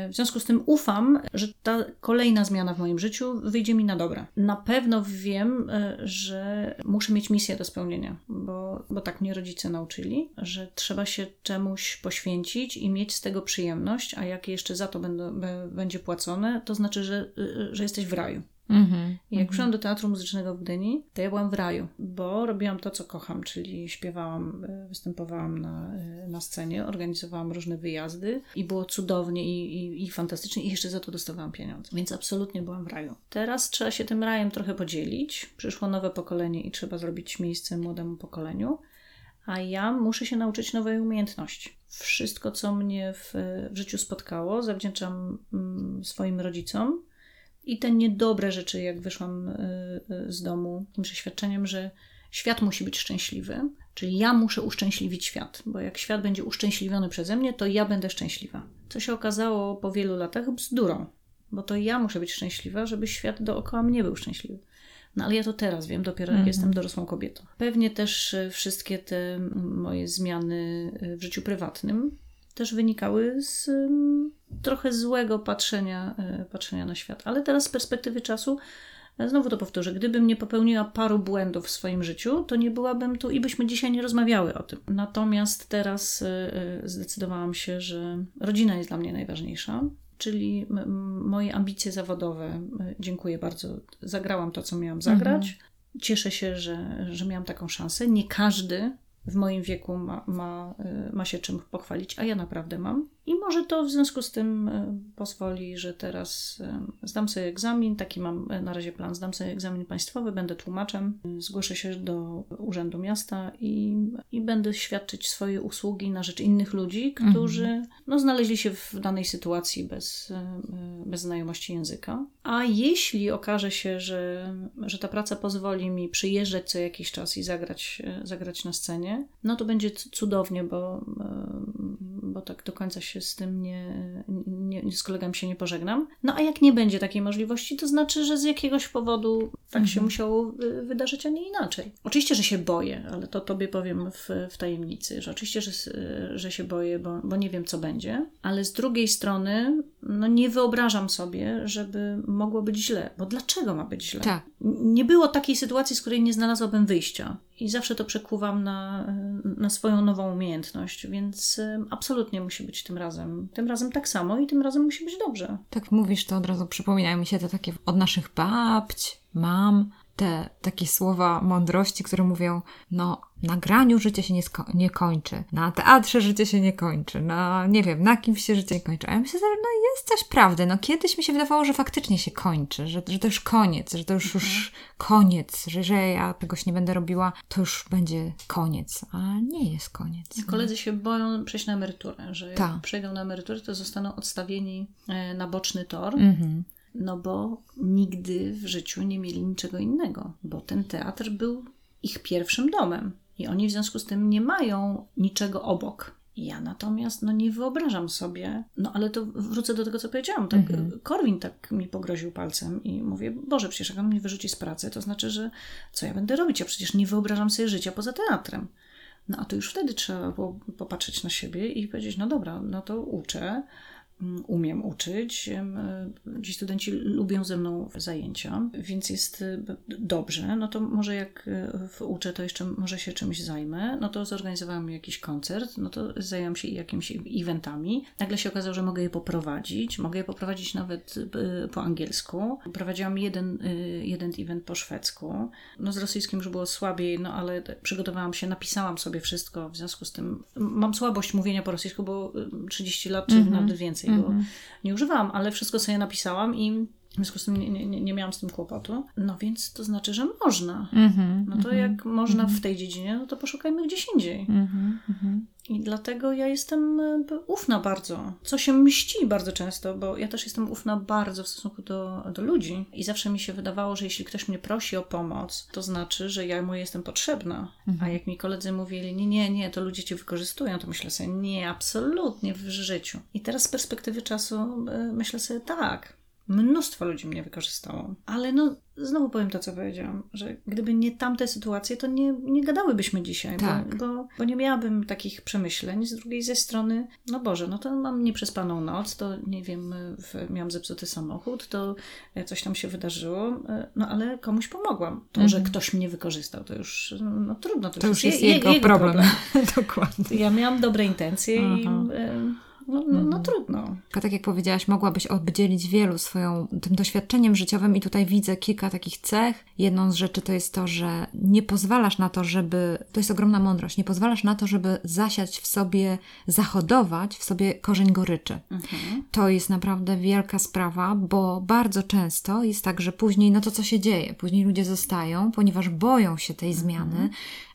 W związku z tym ufam, że ta kolejna zmiana w moim życiu wyjdzie mi na dobre. Na pewno wiem, że muszę mieć misję do spełnienia, bo, bo tak mnie rodzice nauczyli, że trzeba się czemuś poświęcić i mieć z tego przyjemność, a jak jeszcze za to będą, będzie płacone, to znaczy, że, że jesteś w raju. I jak mm-hmm. przyszłam do Teatru Muzycznego w Gdyni, to ja byłam w raju, bo robiłam to, co kocham, czyli śpiewałam, e, występowałam na, na scenie, organizowałam różne wyjazdy i było cudownie i, i, i fantastycznie i jeszcze za to dostawałam pieniądze. Więc absolutnie byłam w raju. Teraz trzeba się tym rajem trochę podzielić. Przyszło nowe pokolenie i trzeba zrobić miejsce młodemu pokoleniu a ja muszę się nauczyć nowej umiejętności. Wszystko, co mnie w, w życiu spotkało, zawdzięczam mm, swoim rodzicom i te niedobre rzeczy, jak wyszłam y, y, z domu, tym przeświadczeniem, że świat musi być szczęśliwy, czyli ja muszę uszczęśliwić świat, bo jak świat będzie uszczęśliwiony przeze mnie, to ja będę szczęśliwa. Co się okazało po wielu latach bzdurą, bo to ja muszę być szczęśliwa, żeby świat dookoła mnie był szczęśliwy. No ale ja to teraz wiem, dopiero jak mm. jestem dorosłą kobietą. Pewnie też e, wszystkie te moje zmiany e, w życiu prywatnym też wynikały z trochę złego patrzenia, e, patrzenia na świat. Ale teraz z perspektywy czasu Znowu to powtórzę, gdybym nie popełniła paru błędów w swoim życiu, to nie byłabym tu i byśmy dzisiaj nie rozmawiały o tym. Natomiast teraz zdecydowałam się, że rodzina jest dla mnie najważniejsza czyli moje ambicje zawodowe. Dziękuję bardzo. Zagrałam to, co miałam zagrać. Mhm. Cieszę się, że, że miałam taką szansę. Nie każdy w moim wieku ma, ma, y, ma się czym pochwalić, a ja naprawdę mam. I może to w związku z tym e, pozwoli, że teraz e, zdam sobie egzamin, taki mam e, na razie plan, zdam sobie egzamin państwowy, będę tłumaczem, zgłoszę się do Urzędu Miasta i, i będę świadczyć swoje usługi na rzecz innych ludzi, którzy no, znaleźli się w danej sytuacji bez, bez znajomości języka. A jeśli okaże się, że, że ta praca pozwoli mi przyjeżdżać co jakiś czas i zagrać, zagrać na scenie, no to będzie cudownie, bo tak do końca się z tym nie, nie, z kolegami się nie pożegnam. No a jak nie będzie takiej możliwości, to znaczy, że z jakiegoś powodu tak się musiało wy- wydarzyć, a nie inaczej. Oczywiście, że się boję, ale to tobie powiem w, w tajemnicy, że oczywiście, że, s- że się boję, bo, bo nie wiem, co będzie, ale z drugiej strony, no nie wyobrażam sobie, żeby mogło być źle, bo dlaczego ma być źle? Tak. Nie było takiej sytuacji, z której nie znalazłabym wyjścia. I zawsze to przekuwam na, na swoją nową umiejętność, więc absolutnie musi być tym razem. Tym razem tak samo i tym razem musi być dobrze. Tak mówisz, to od razu przypominają mi się te takie od naszych babć, mam, te takie słowa mądrości, które mówią, no na graniu życie się nie, sko- nie kończy, na teatrze życie się nie kończy, na, nie wiem, na kimś się życie nie kończy. A ja myślę, że no jest coś prawdy, no kiedyś mi się wydawało, że faktycznie się kończy, że, że to już koniec, że to już, już koniec, że, że ja czegoś nie będę robiła, to już będzie koniec, a nie jest koniec. Koledzy się boją przejść na emeryturę, że jak Tak. przejdą na emeryturę, to zostaną odstawieni e, na boczny tor. Mhm. No bo nigdy w życiu nie mieli niczego innego, bo ten teatr był ich pierwszym domem i oni w związku z tym nie mają niczego obok. Ja natomiast no nie wyobrażam sobie, no ale to wrócę do tego, co powiedziałam. Tak, Korwin tak mi pogroził palcem i mówię, Boże, przecież jak on mnie wyrzuci z pracy, to znaczy, że co ja będę robić? Ja przecież nie wyobrażam sobie życia poza teatrem. No a to już wtedy trzeba było popatrzeć na siebie i powiedzieć, no dobra, no to uczę, umiem uczyć. e, Ci studenci lubią ze mną zajęcia, więc jest e, dobrze. No to może jak e, uczę, to jeszcze może się czymś zajmę. No to zorganizowałam jakiś koncert, no to zajęłam się jakimiś eventami. Nagle się okazało, że mogę je poprowadzić. Mogę je poprowadzić nawet po angielsku. Prowadziłam jeden, jeden event po szwedzku. No z rosyjskim już było słabiej, no ale przygotowałam się, napisałam sobie wszystko, w związku z tym mam słabość mówienia po rosyjsku, bo y, 30 lat czy nawet więcej go nie używałam, ale wszystko sobie napisałam i w związku z tym nie, nie, nie miałam z tym kłopotu. No więc to znaczy, że można. Mhm. No to jak można w tej dziedzinie, no to poszukajmy gdzieś indziej. Mhm. Mhm. I dlatego ja jestem e, ufna bardzo, co się mści bardzo często, bo ja też jestem ufna bardzo w stosunku do, do ludzi. I zawsze mi się wydawało, że jeśli ktoś mnie prosi o pomoc, to znaczy, że ja mu jestem potrzebna. A jak mi koledzy mówili, nie, nie, nie, to ludzie cię wykorzystują, to myślę sobie, nie, absolutnie w życiu. I teraz z perspektywy czasu e, myślę sobie, tak, Mnóstwo ludzi mnie wykorzystało. Ale no, znowu powiem to, co powiedziałam, że gdyby nie tamte sytuacje, to nie, nie gadałybyśmy dzisiaj, Tak. bo, bo, bo nie miałabym takich przemyśleń. Z drugiej ze strony, no Boże, no to mam nieprzespaną noc, to nie wiem, w, miałam zepsuty samochód, to e, coś tam się wydarzyło, e, no ale komuś pomogłam. To, że ktoś mnie wykorzystał, to już, no, no trudno, to, To już jest je- je- jego, problem. Dokładnie. Ja miałam dobre intencje i e, no, no, no trudno. Tylko tak jak powiedziałaś, mogłabyś obdzielić wielu swoją tym doświadczeniem życiowym i tutaj widzę kilka takich cech. Jedną z rzeczy to jest to, że nie pozwalasz na to, żeby, to jest ogromna mądrość, nie pozwalasz na to, żeby zasiać w sobie, zahodować w sobie korzeń goryczy. Mhm. To jest naprawdę wielka sprawa, bo bardzo często jest tak, że później, no to co się dzieje? Później ludzie zostają, ponieważ boją się tej zmiany,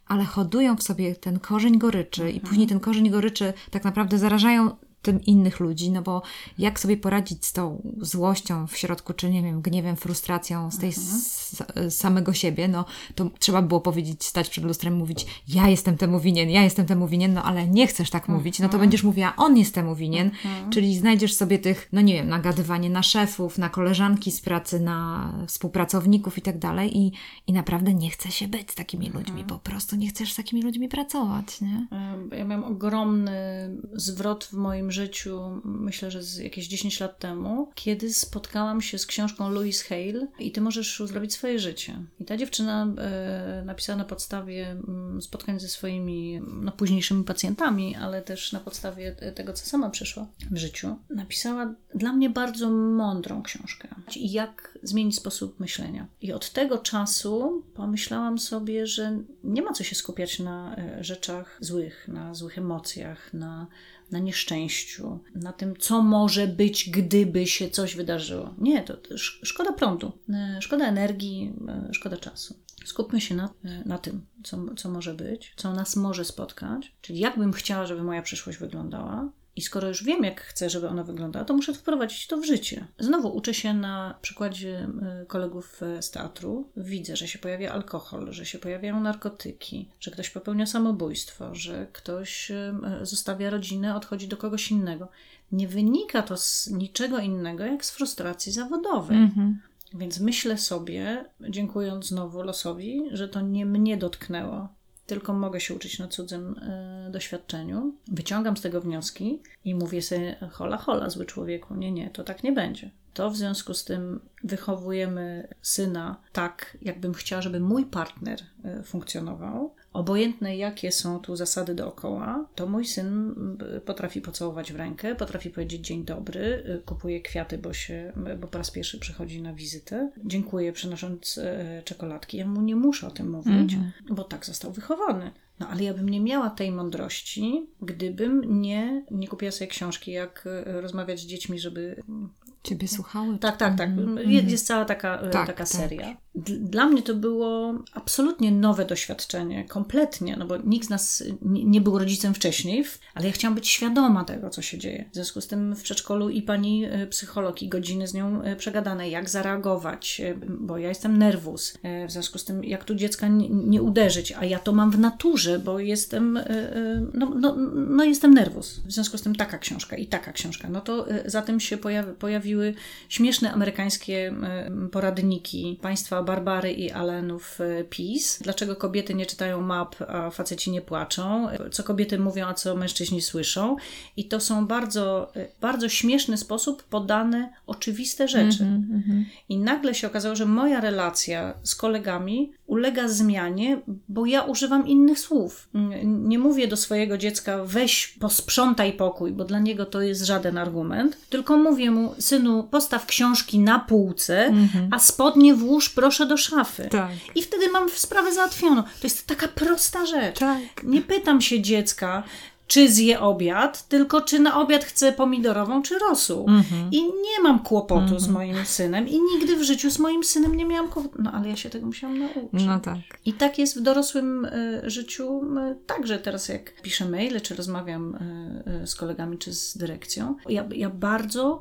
ale hodują w sobie ten korzeń goryczy i później ten korzeń goryczy tak naprawdę zarażają tym innych ludzi, no bo jak sobie poradzić z tą złością w środku, czy nie wiem, gniewem, frustracją z tej s- samego siebie, no to trzeba było powiedzieć, stać przed lustrem, mówić, ja jestem temu winien, ja jestem temu winien, no ale nie chcesz tak mówić, no to będziesz mówiła, on jest temu winien, czyli znajdziesz sobie tych, no nie wiem, nagadywanie na szefów, na koleżanki z pracy, na współpracowników i tak dalej i, i naprawdę nie chce się być z takimi ludźmi, po prostu nie chcesz z takimi ludźmi pracować, nie? Ja miałam ogromny zwrot w moim życiu, myślę, że z jakieś 10 lat temu, kiedy spotkałam się z książką Louise Hale i Ty możesz zrobić swoje życie. I ta dziewczyna e, napisała na podstawie mm, spotkań ze swoimi no, późniejszymi pacjentami, ale też na podstawie tego, co sama przeszła w życiu, napisała dla mnie bardzo mądrą książkę. Jak zmienić sposób myślenia. I od tego czasu pomyślałam sobie, że nie ma co się skupiać na e, rzeczach złych, na złych emocjach, na na nieszczęściu, na tym, co może być, gdyby się coś wydarzyło. Nie, to, szkoda prądu, e, szkoda energii, e, szkoda czasu. Skupmy się na, na tym, co, co może być, co nas może spotkać, czyli jak bym chciała, żeby moja przyszłość wyglądała, i skoro już wiem, jak chcę, żeby ona wyglądała, to muszę wprowadzić to w życie. Znowu uczę się na przykładzie e, kolegów e, z teatru. Widzę, że się pojawia alkohol, że się pojawiają narkotyki, że ktoś popełnia samobójstwo, że ktoś e, zostawia rodzinę, odchodzi do kogoś innego. Nie wynika to z niczego innego, jak z frustracji zawodowej. Mhm. Więc myślę sobie, dziękując znowu losowi, że to nie mnie dotknęło, tylko mogę się uczyć na cudzym y, doświadczeniu. Wyciągam z tego wnioski i mówię sobie, hola, hola, zły człowieku, nie, nie, to tak nie będzie. To w związku z tym wychowujemy syna tak, jakbym chciała, żeby mój partner y, funkcjonował, Obojętne jakie są tu zasady dookoła, to mój syn y, potrafi pocałować w rękę, potrafi powiedzieć dzień dobry, y, kupuje kwiaty, bo, się, bo po raz pierwszy przychodzi na wizytę. Dziękuję przynosząc y, czekoladki. Ja mu nie muszę o tym mówić, mm -hmm. bo tak został wychowany. No ale ja bym nie miała tej mądrości, gdybym nie, nie kupiła sobie książki, jak rozmawiać z dziećmi, żeby Ciebie słuchały. Tak, tak, tak. Mm -hmm. Jest cała taka, tak, taka tak. Dla mnie to było absolutnie nowe doświadczenie, kompletnie, no bo nikt z nas nie był rodzicem wcześniej, ale ja chciałam być świadoma tego, co się dzieje. W związku z tym w przedszkolu i pani e, psycholog, i godziny z nią e, przegadane, jak zareagować, e, bo ja jestem nerwus. W związku z tym, jak tu dziecka nie uderzyć, a ja to mam w naturze, bo jestem, no, no, no jestem nerwus. W związku z tym taka książka i taka książka. No to za tym się pojawi, pojawiły śmieszne amerykańskie poradniki państwa Barbary i Alenów e, PiS. Dlaczego kobiety nie czytają map, a faceci nie płaczą? Co kobiety mówią, a co mężczyźni słyszą? I to są bardzo, e, bardzo śmieszny sposób podane oczywiste rzeczy. Mm -hmm. I nagle się okazało, że moja relacja z kolegami ulega zmianie, bo ja używam innych słów. Nie mówię do swojego dziecka, weź posprzątaj pokój, bo dla niego to jest żaden argument, tylko mówię mu, synu, postaw książki na półce, mm -hmm. a spodnie włóż proszę do szafy. Tak. I wtedy mam sprawę załatwioną. To jest taka prosta rzecz. Tak. Nie pytam się dziecka, czy zje obiad, tylko czy na obiad chce pomidorową czy rosół. Mm-hmm. I nie mam kłopotu mm-hmm. z mhm. moim synem i nigdy w życiu z moim synem nie miałam kłopotu. No ale ja się tego musiałam nauczyć. No tak. I tak jest w dorosłym y, życiu y, także teraz jak piszę maile, czy rozmawiam y, z kolegami, czy z dyrekcją. Ja, ja bardzo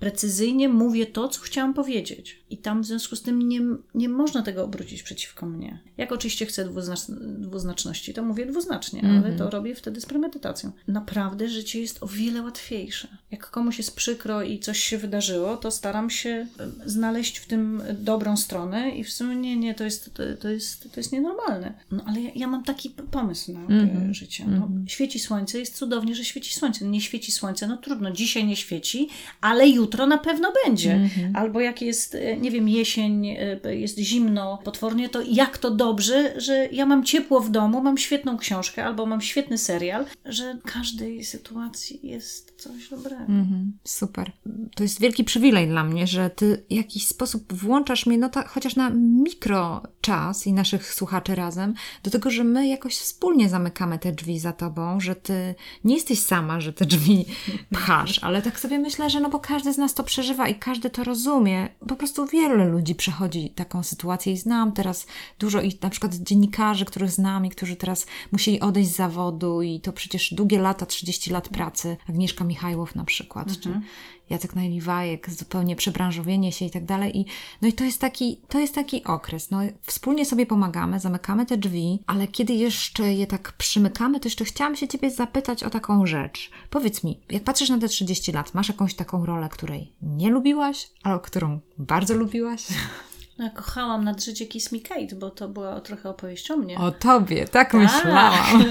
precyzyjnie mówię to, co chciałam powiedzieć. I tam w związku z tym nie, nie można tego obrócić przeciwko mnie. Jak oczywiście chcę dwuznacz, dwuznaczności, to mówię dwuznacznie, mm -hmm. ale to robię wtedy z premedytacją. Naprawdę życie jest o wiele łatwiejsze. Jak komuś jest przykro i coś się wydarzyło, to staram się znaleźć w tym dobrą stronę i w sumie nie, nie, to jest, to, to jest, to jest nienormalne. No ale ja, ja mam taki pomysł na mm -hmm. życie. No, mm -hmm. Świeci słońce, jest cudownie, że świeci słońce. Nie świeci słońce, no trudno, dzisiaj nie świeci, ale jutro na pewno będzie. Mhm. Albo jak jest nie wiem, jesień, e, jest zimno potwornie, to jak to dobrze, że ja mam ciepło w domu, mam świetną książkę albo mam świetny serial, że w każdej sytuacji jest coś dobrego. Mhm, super. To jest wielki przywilej dla mnie, że ty w jakiś sposób włączasz mnie, no ta, chociaż na mikro czas i naszych słuchaczy razem, do tego, że my jakoś wspólnie zamykamy te drzwi za tobą, że ty nie jesteś sama, że te drzwi pchasz, ale tak sobie myślę, że no bo każdy z nas to przeżywa i każdy to rozumie. Po prostu wiele ludzi przechodzi taką sytuację i znam teraz dużo i na przykład dziennikarzy, których znam i którzy teraz musieli odejść z zawodu i to przecież długie lata, 30 lat pracy. Agnieszka Michajłow na przykład, mhm. czy Jacek Najliwajek, zupełnie przebranżowienie się i tak dalej. I, no i to jest, taki, to jest taki okres. No, wspólnie sobie pomagamy, zamykamy te drzwi, ale kiedy jeszcze je tak przymykamy, to jeszcze chciałam się Ciebie zapytać o taką rzecz. Powiedz mi, jak patrzysz na te 30 lat, masz jakąś taką rolę, której nie lubiłaś, ale którą bardzo lubiłaś? No, ja kochałam nad życie Kiss Me Kate, bo to była trochę opowieść o mnie. O tobie, tak, tak. myślałam.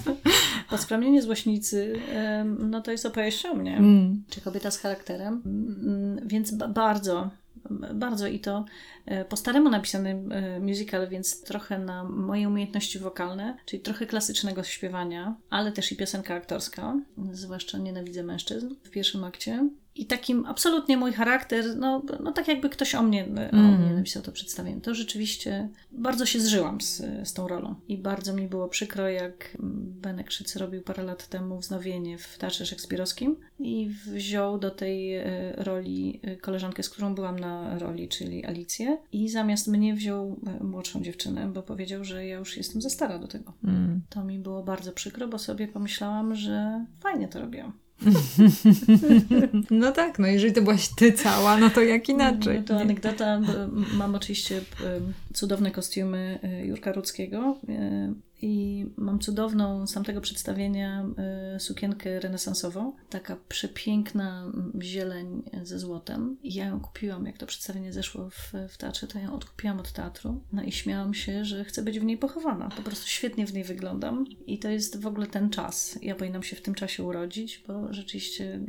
Poskramienie złośnicy, no to jest opowieść o mnie. Mm. Czy kobieta z charakterem. Mm, więc bardzo, bardzo i to e, po staremu napisany e, musical, więc trochę na moje umiejętności wokalne, czyli trochę klasycznego śpiewania, ale też i piosenka aktorska, zwłaszcza Nienawidzę mężczyzn w pierwszym akcie. I takim absolutnie mój charakter, no, no tak jakby ktoś o mnie, o Mhm. mnie napisał to przedstawienie. To rzeczywiście bardzo się zżyłam z, z tą rolą. I bardzo mi było przykro, jak Benek Szycy robił parę lat temu wznowienie w Teatrze Szekspirowskim i wziął do tej e, roli e, koleżankę, z którą byłam na roli, czyli Alicję. I zamiast mnie wziął e, młodszą dziewczynę, bo powiedział, że ja już jestem za stara do tego. Mm. To mi było bardzo przykro, bo sobie pomyślałam, że fajnie to robiłam. No tak, no jeżeli to byłaś ty cała, no to jak inaczej. No to anegdota. Mam oczywiście cudowne kostiumy e, Jurka Rudzkiego e, i mam cudowną z tamtego przedstawienia e, sukienkę renesansową. Taka przepiękna m, zieleń ze złotem. I ja ją kupiłam, jak to przedstawienie zeszło w, w teatrze, to ją odkupiłam od teatru. No i śmiałam się, że chcę być w niej pochowana. Po prostu świetnie w niej wyglądam. I to jest w ogóle ten czas. Ja powinnam się w tym czasie urodzić, bo rzeczywiście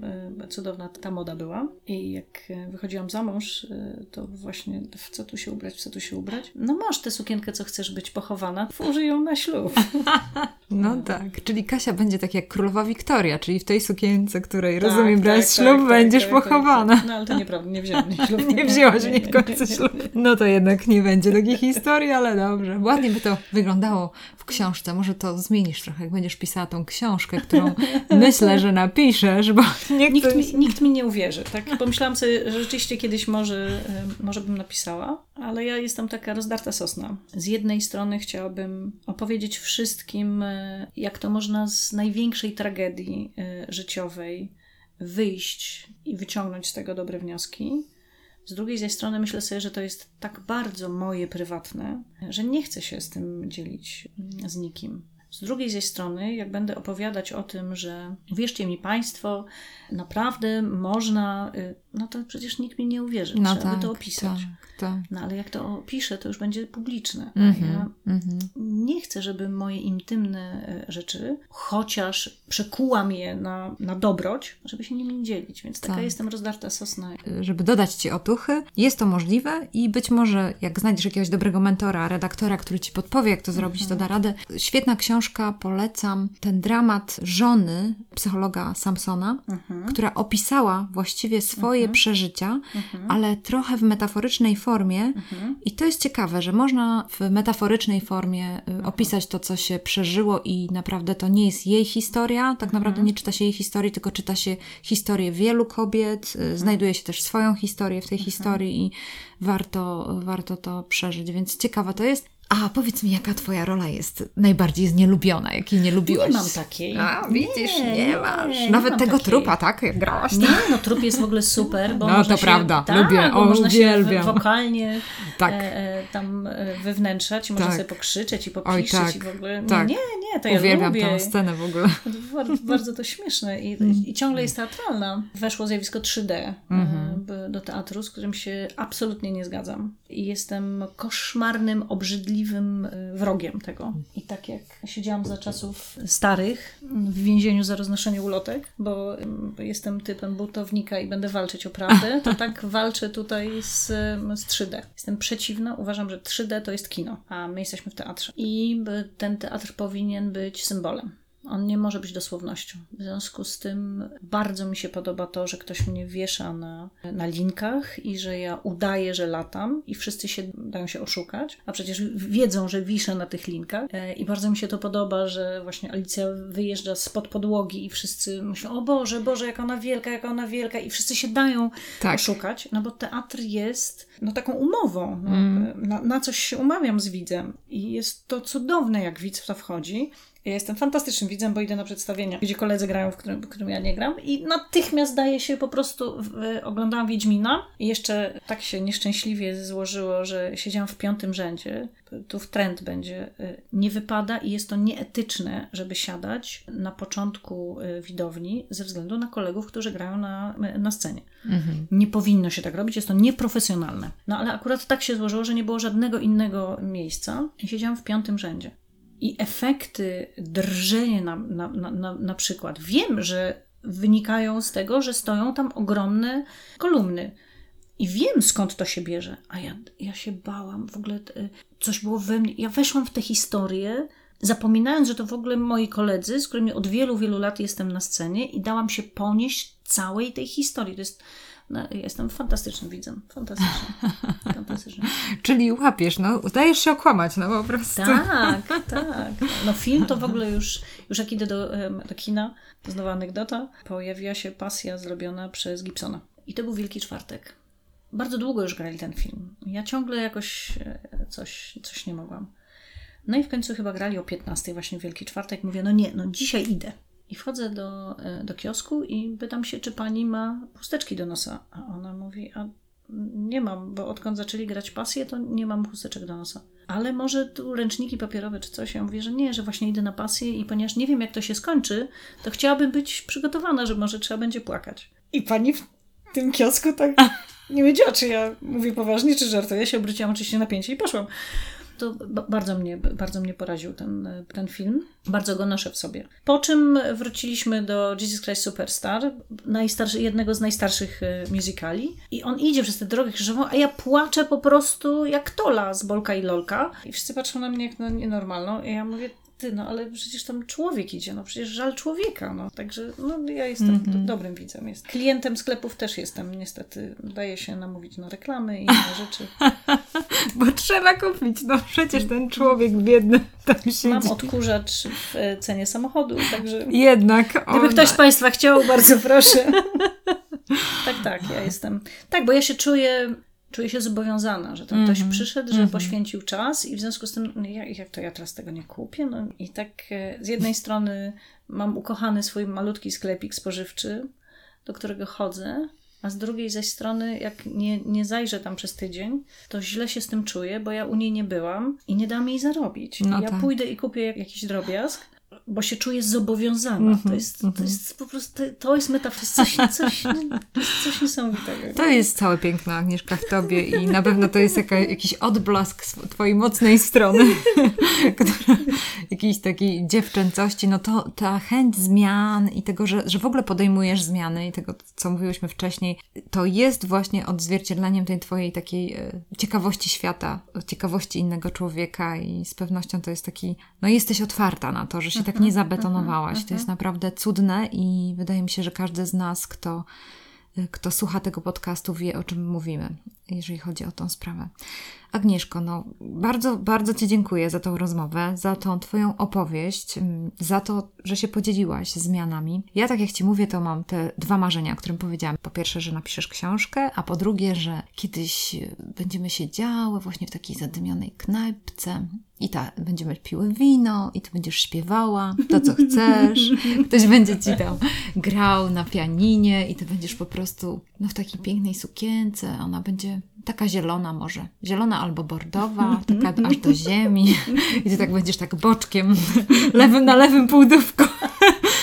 e, cudowna ta moda była. I jak e, wychodziłam za mąż, to właśnie w co tu się ubrać, w co tu się ubrać. No masz tę sukienkę, co chcesz być pochowana, użyj ją na ślub. No tak, czyli Kasia będzie tak jak królowa Wiktoria, czyli w tej sukience, której Tak, rozumiem, tak, brałeś tak, ślub, tak, będziesz tak, tak, pochowana. No ale to nieprawda, nie wzięłam jej ślubu. Nie wzięłaś nie w końcu ślub. No to jednak nie będzie takiej historii, ale dobrze. Ładnie by to wyglądało w książce. Może to zmienisz trochę, jak będziesz pisała tą książkę, którą myślę, że napiszesz, bo nie Nikt mi, nikt mi nie uwierzy. Tak pomyślałam sobie, że rzeczywiście kiedyś może, em, może bym napisała, ale ja jestem taka rozdarta sosna. Z jednej strony chciałabym opowiedzieć wszystkim, e, jak to można z największej tragedii e, życiowej wyjść i wyciągnąć z tego dobre wnioski. Z drugiej zaś strony myślę sobie, że to jest tak bardzo moje prywatne, że nie chcę się z tym dzielić mm, z nikim. Z drugiej zaś strony, jak będę opowiadać o tym, że wierzcie mi Państwo, naprawdę można, y, no to przecież nikt mi nie uwierzy. No Trzeba tak, to opisać. tak, tak. No ale jak to opiszę, to już będzie publiczne. A Mhm, ja mhm. nie chcę, żeby moje intymne e, rzeczy, chociaż przekułam je na, na dobroć, żeby się nimi nie dzielić. Więc taka Tak. jestem rozdarta sosna. żeby dodać Ci otuchy. Jest to możliwe i być może jak znajdziesz jakiegoś dobrego mentora, redaktora, który Ci podpowie, jak to zrobić, to da radę. Świetna książka, polecam. Ten dramat żony psychologa Samsona, Mhm. która opisała właściwie swoje przeżycia, ale trochę w metaforycznej formie. Mhm. I to jest ciekawe, że można w metaforycznej formie y, opisać to, co się przeżyło, i naprawdę to nie jest jej historia. Tak naprawdę nie czyta się jej historii, tylko czyta się historię wielu kobiet. y, Znajduje się też swoją historię w tej historii i warto, warto to przeżyć, więc ciekawe to jest. A powiedz mi, jaka twoja rola jest najbardziej znielubiona, jakiej nie lubiłaś? Nie mam takiej. A, widzisz, nie, Nie, nie, masz. nie Nawet mam tego takiej. trupa, tak? Jak grałaś. Nie, no trup jest w ogóle super, bo No, można to się, prawda. Tak, Lubię. bo O, można się uwielbiam. w- wokalnie Tak. e, e, tam e, wewnętrzać i można Tak. sobie pokrzyczeć i Oj, popiszczyć tak. i w ogóle. Nie, tak. nie, nie, to ja Uwielbiam lubię. tę scenę w ogóle. Bardzo, bardzo to śmieszne i, Mm. i ciągle jest teatralna. Weszło zjawisko 3D e, Mhm. do teatru, z którym się absolutnie nie zgadzam. I jestem koszmarnym, obrzydliwym e, wrogiem tego. I tak jak siedziałam za czasów starych w więzieniu za roznoszenie ulotek, bo em, jestem typem buntownika i będę walczyć o prawdę, to tak walczę tutaj z, z 3D. Jestem przeciwna, uważam, że 3D to jest kino, a my jesteśmy w teatrze. I by ten teatr powinien być symbolem. On nie może być dosłownością. W związku z tym bardzo mi się podoba to, że ktoś mnie wiesza na, na linkach i że ja udaję, że latam i wszyscy się dają się oszukać, a przecież wiedzą, że wiszę na tych linkach. E, I bardzo mi się to podoba, że właśnie Alicja wyjeżdża spod podłogi i wszyscy myślą, o Boże, Boże, jak ona wielka, jak ona wielka i wszyscy się dają Tak. oszukać, no bo teatr jest no, taką umową. No, Mm. na, na coś się umawiam z widzem i jest to cudowne, jak widz w to wchodzi. Ja jestem fantastycznym widzem, bo idę na przedstawienia, gdzie koledzy grają, w którym, w którym ja nie gram i natychmiast daje się po prostu, w, oglądałam Wiedźmina i jeszcze tak się nieszczęśliwie złożyło, że siedziałam w piątym rzędzie, tu w trend będzie, y, nie wypada i jest to nieetyczne, żeby siadać na początku y, widowni ze względu na kolegów, którzy grają na, na scenie. Mhm. Nie powinno się tak robić, jest to nieprofesjonalne. No ale akurat tak się złożyło, że nie było żadnego innego miejsca i siedziałam w piątym rzędzie. I efekty drżenia na, na, na, na, przykład, wiem, że wynikają z tego, że stoją tam ogromne kolumny. I wiem skąd to się bierze, a ja, ja się bałam, w ogóle coś było we mnie. Ja weszłam w tę historię, zapominając, że to w ogóle moi koledzy, z którymi od wielu, wielu lat jestem na scenie i dałam się ponieść całej tej historii. To jest, no, jestem fantastycznym widzem. Fantastycznym. Fantastycznym. Czyli łapiesz, no dajesz się okłamać, no po prostu. Tak, tak. No film to w ogóle już, już jak idę do, do kina, to znowu anegdota, pojawiła się pasja zrobiona przez Gibsona. I to był Wielki Czwartek. Bardzo długo już grali ten film. Ja ciągle jakoś e, coś, coś nie mogłam. No i w końcu chyba grali o 15 właśnie Wielki Czwartek. Mówię, no nie, no dzisiaj idę. I wchodzę do, e, do kiosku i pytam się, czy pani ma chusteczki do nosa. A ona mówi, a nie mam, bo odkąd zaczęli grać pasję, to nie mam chusteczek do nosa. Ale może tu ręczniki papierowe czy coś. Ja mówię, że nie, że właśnie idę na pasję i ponieważ nie wiem, jak to się skończy, to chciałabym być przygotowana, że może trzeba będzie płakać. I pani w tym kiosku tak nie wiedziała, czy ja mówię poważnie, czy żartuję. Ja się obróciłam oczywiście na pięcie i poszłam. To ba- bardzo mnie, bardzo mnie poraził ten, ten film. Bardzo go noszę w sobie. Po czym wróciliśmy do Jesus Christ Superstar, najstarszy, jednego z najstarszych e, musicali. I on idzie przez tę drogę krzyżową, a ja płaczę po prostu jak Tola z Bolka i Lolka. I wszyscy patrzą na mnie jak na nienormalną. I ja mówię, ty, no ale przecież tam człowiek idzie, no przecież żal człowieka, no. Także no, ja jestem do, dobrym widzem. Jest. Klientem sklepów też jestem, niestety. Daje się namówić na reklamy i inne rzeczy. Bo trzeba kupić, no przecież ten człowiek biedny tam siedzi. Mam odkurzacz w e, cenie samochodu, także Jednak gdyby ona... ktoś z Państwa chciał, bardzo proszę. tak, tak, ja jestem. Tak, bo ja się czuję, czuję się zobowiązana, że tam ktoś przyszedł, że poświęcił czas i w związku z tym, no ja, jak to ja teraz tego nie kupię? No i tak e, z jednej strony mam ukochany swój malutki sklepik spożywczy, do którego chodzę, a z drugiej zaś strony, jak nie, nie zajrzę tam przez tydzień, to źle się z tym czuję, bo ja u niej nie byłam i nie dam jej zarobić. No ja tak. pójdę i kupię jak- jakiś drobiazg, bo się czuję zobowiązana. To, jest, to jest po prostu, to jest metafizyka, coś, coś, jest coś niesamowitego. To jest całe piękno, Agnieszka, w tobie i na pewno to jest jaka, jakiś odblask twojej mocnej strony, która, jakiejś takiej dziewczęcości, no to ta chęć zmian i tego, że, że w ogóle podejmujesz zmiany i tego, co mówiłyśmy wcześniej, to jest właśnie odzwierciedleniem tej twojej takiej e, ciekawości świata, ciekawości innego człowieka i z pewnością to jest taki, no jesteś otwarta na to, że się tak nie zabetonowałaś. To jest naprawdę cudne i wydaje mi się, że każdy z nas, kto kto słucha tego podcastu, wie o czym mówimy, jeżeli chodzi o tą sprawę. Agnieszko, no bardzo, bardzo Ci dziękuję za tą rozmowę, za tą Twoją opowieść, za to, że się podzieliłaś zmianami. Ja, tak jak Ci mówię, to mam te dwa marzenia, o którym powiedziałam. Po pierwsze, że napiszesz książkę, a po drugie, że kiedyś e, będziemy siedziały właśnie w takiej zadymionej knajpce i ta, będziemy piły wino i Ty będziesz śpiewała to, co chcesz. Ktoś będzie Ci tam grał na pianinie i Ty będziesz po prostu no, w takiej pięknej sukience. Ona będzie taka zielona może. Zielona albo bordowa, taka aż do ziemi. I Ty tak będziesz tak boczkiem, lewym na lewym półdówku.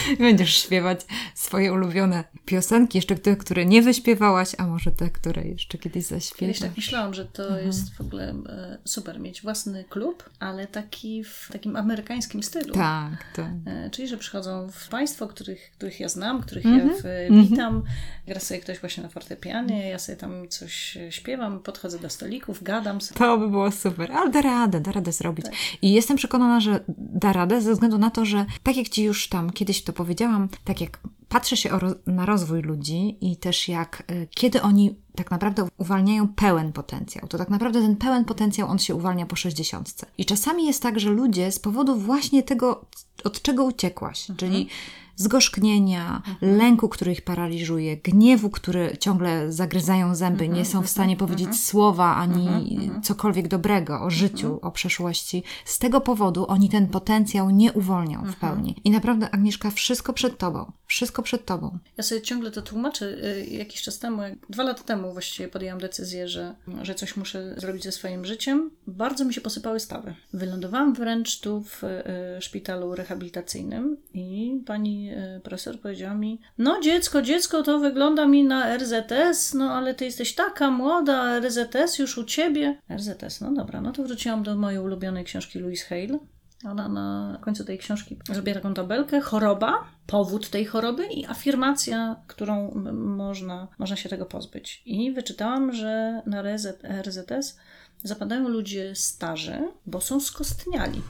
Będziesz śpiewać swoje ulubione piosenki, jeszcze te, które nie wyśpiewałaś, a może te, które jeszcze kiedyś Kiedyś zaśpiewasz. tak myślałam, że to jest w ogóle e, super mieć własny klub, ale taki w takim amerykańskim stylu. Tak, tak. Czyli, że przychodzą w państwo, których, których ja znam, których Mhm. ja w, witam. Gra sobie ktoś właśnie na fortepianie, ja sobie tam coś e, śpiewam, podchodzę do stolików, gadam sobie. To by było super, ale da radę, da radę zrobić. I jestem przekonana, że da radę ze względu na to, że tak jak Ci już tam kiedyś to powiedziałam, tak jak patrzę się na rozwój ludzi i też jak, y, kiedy oni tak naprawdę uwalniają pełen potencjał, to tak naprawdę ten pełen potencjał on się uwalnia po 60. I czasami jest tak, że ludzie z powodu właśnie tego, od czego uciekłaś, czyli zgorzknienia, lęku, który ich paraliżuje, gniewu, który ciągle zagryzają zęby, nie są w stanie powiedzieć słowa ani cokolwiek dobrego o życiu, o przeszłości. Z tego powodu oni ten potencjał nie uwolnią w pełni. I naprawdę, Agnieszka, wszystko przed tobą. Wszystko przed tobą. Ja sobie ciągle to tłumaczę. Y, Jakiś czas temu, dwa lata temu właściwie podjęłam decyzję, że, że coś muszę zrobić ze swoim życiem. Bardzo mi się posypały stawy. Wylądowałam wręcz tu w y, szpitalu rehabilitacyjnym i pani y, profesor powiedziała mi, no dziecko, dziecko, to wygląda mi na RZS, no ale ty jesteś taka młoda, RZS już u ciebie. RZS, no dobra, no to wróciłam do mojej ulubionej książki Louise Hale. Ona na końcu tej książki zrobiła taką tabelkę, choroba, powód tej choroby i afirmacja, którą można, można się tego pozbyć. I wyczytałam, że na RZ, RZS zapadają ludzie starzy, bo są skostniali,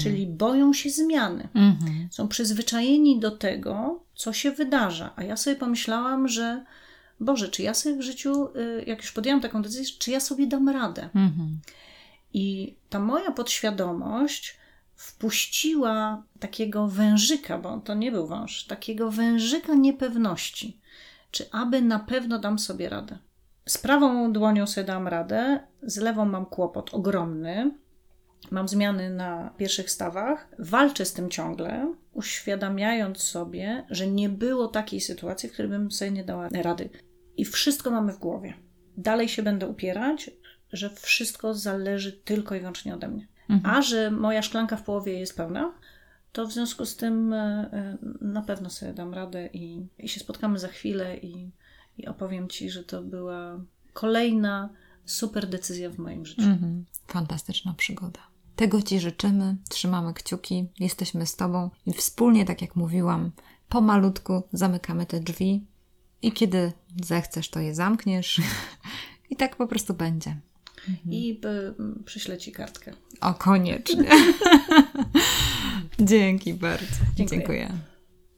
czyli boją się zmiany. Mhm. Są przyzwyczajeni do tego, co się wydarza. A ja sobie pomyślałam, że Boże, czy ja sobie w życiu, y, jak już podjęłam taką decyzję, czy ja sobie dam radę? Mhm. I ta moja podświadomość wpuściła takiego wężyka, bo to nie był wąż, takiego wężyka niepewności, czy aby na pewno dam sobie radę. Z prawą dłonią sobie dam radę, z lewą mam kłopot ogromny. Mam zmiany na pierwszych stawach, walczę z tym ciągle, uświadamiając sobie, że nie było takiej sytuacji, w której bym sobie nie dała rady. I wszystko mamy w głowie. Dalej się będę upierać, że wszystko zależy tylko i wyłącznie ode mnie. Mhm. A że moja szklanka w połowie jest pełna, to w związku z tym e, e, na pewno sobie dam radę i, i się spotkamy za chwilę i, i opowiem Ci, że to była kolejna super decyzja w moim życiu. Mhm. Fantastyczna przygoda. Tego Ci życzymy, trzymamy kciuki, jesteśmy z Tobą i wspólnie, tak jak mówiłam, pomalutku zamykamy te drzwi i kiedy zechcesz, to je zamkniesz i tak po prostu będzie. I y, przyślę Ci kartkę. O, koniecznie. Dzięki bardzo. Dziękuję. Dziękuję.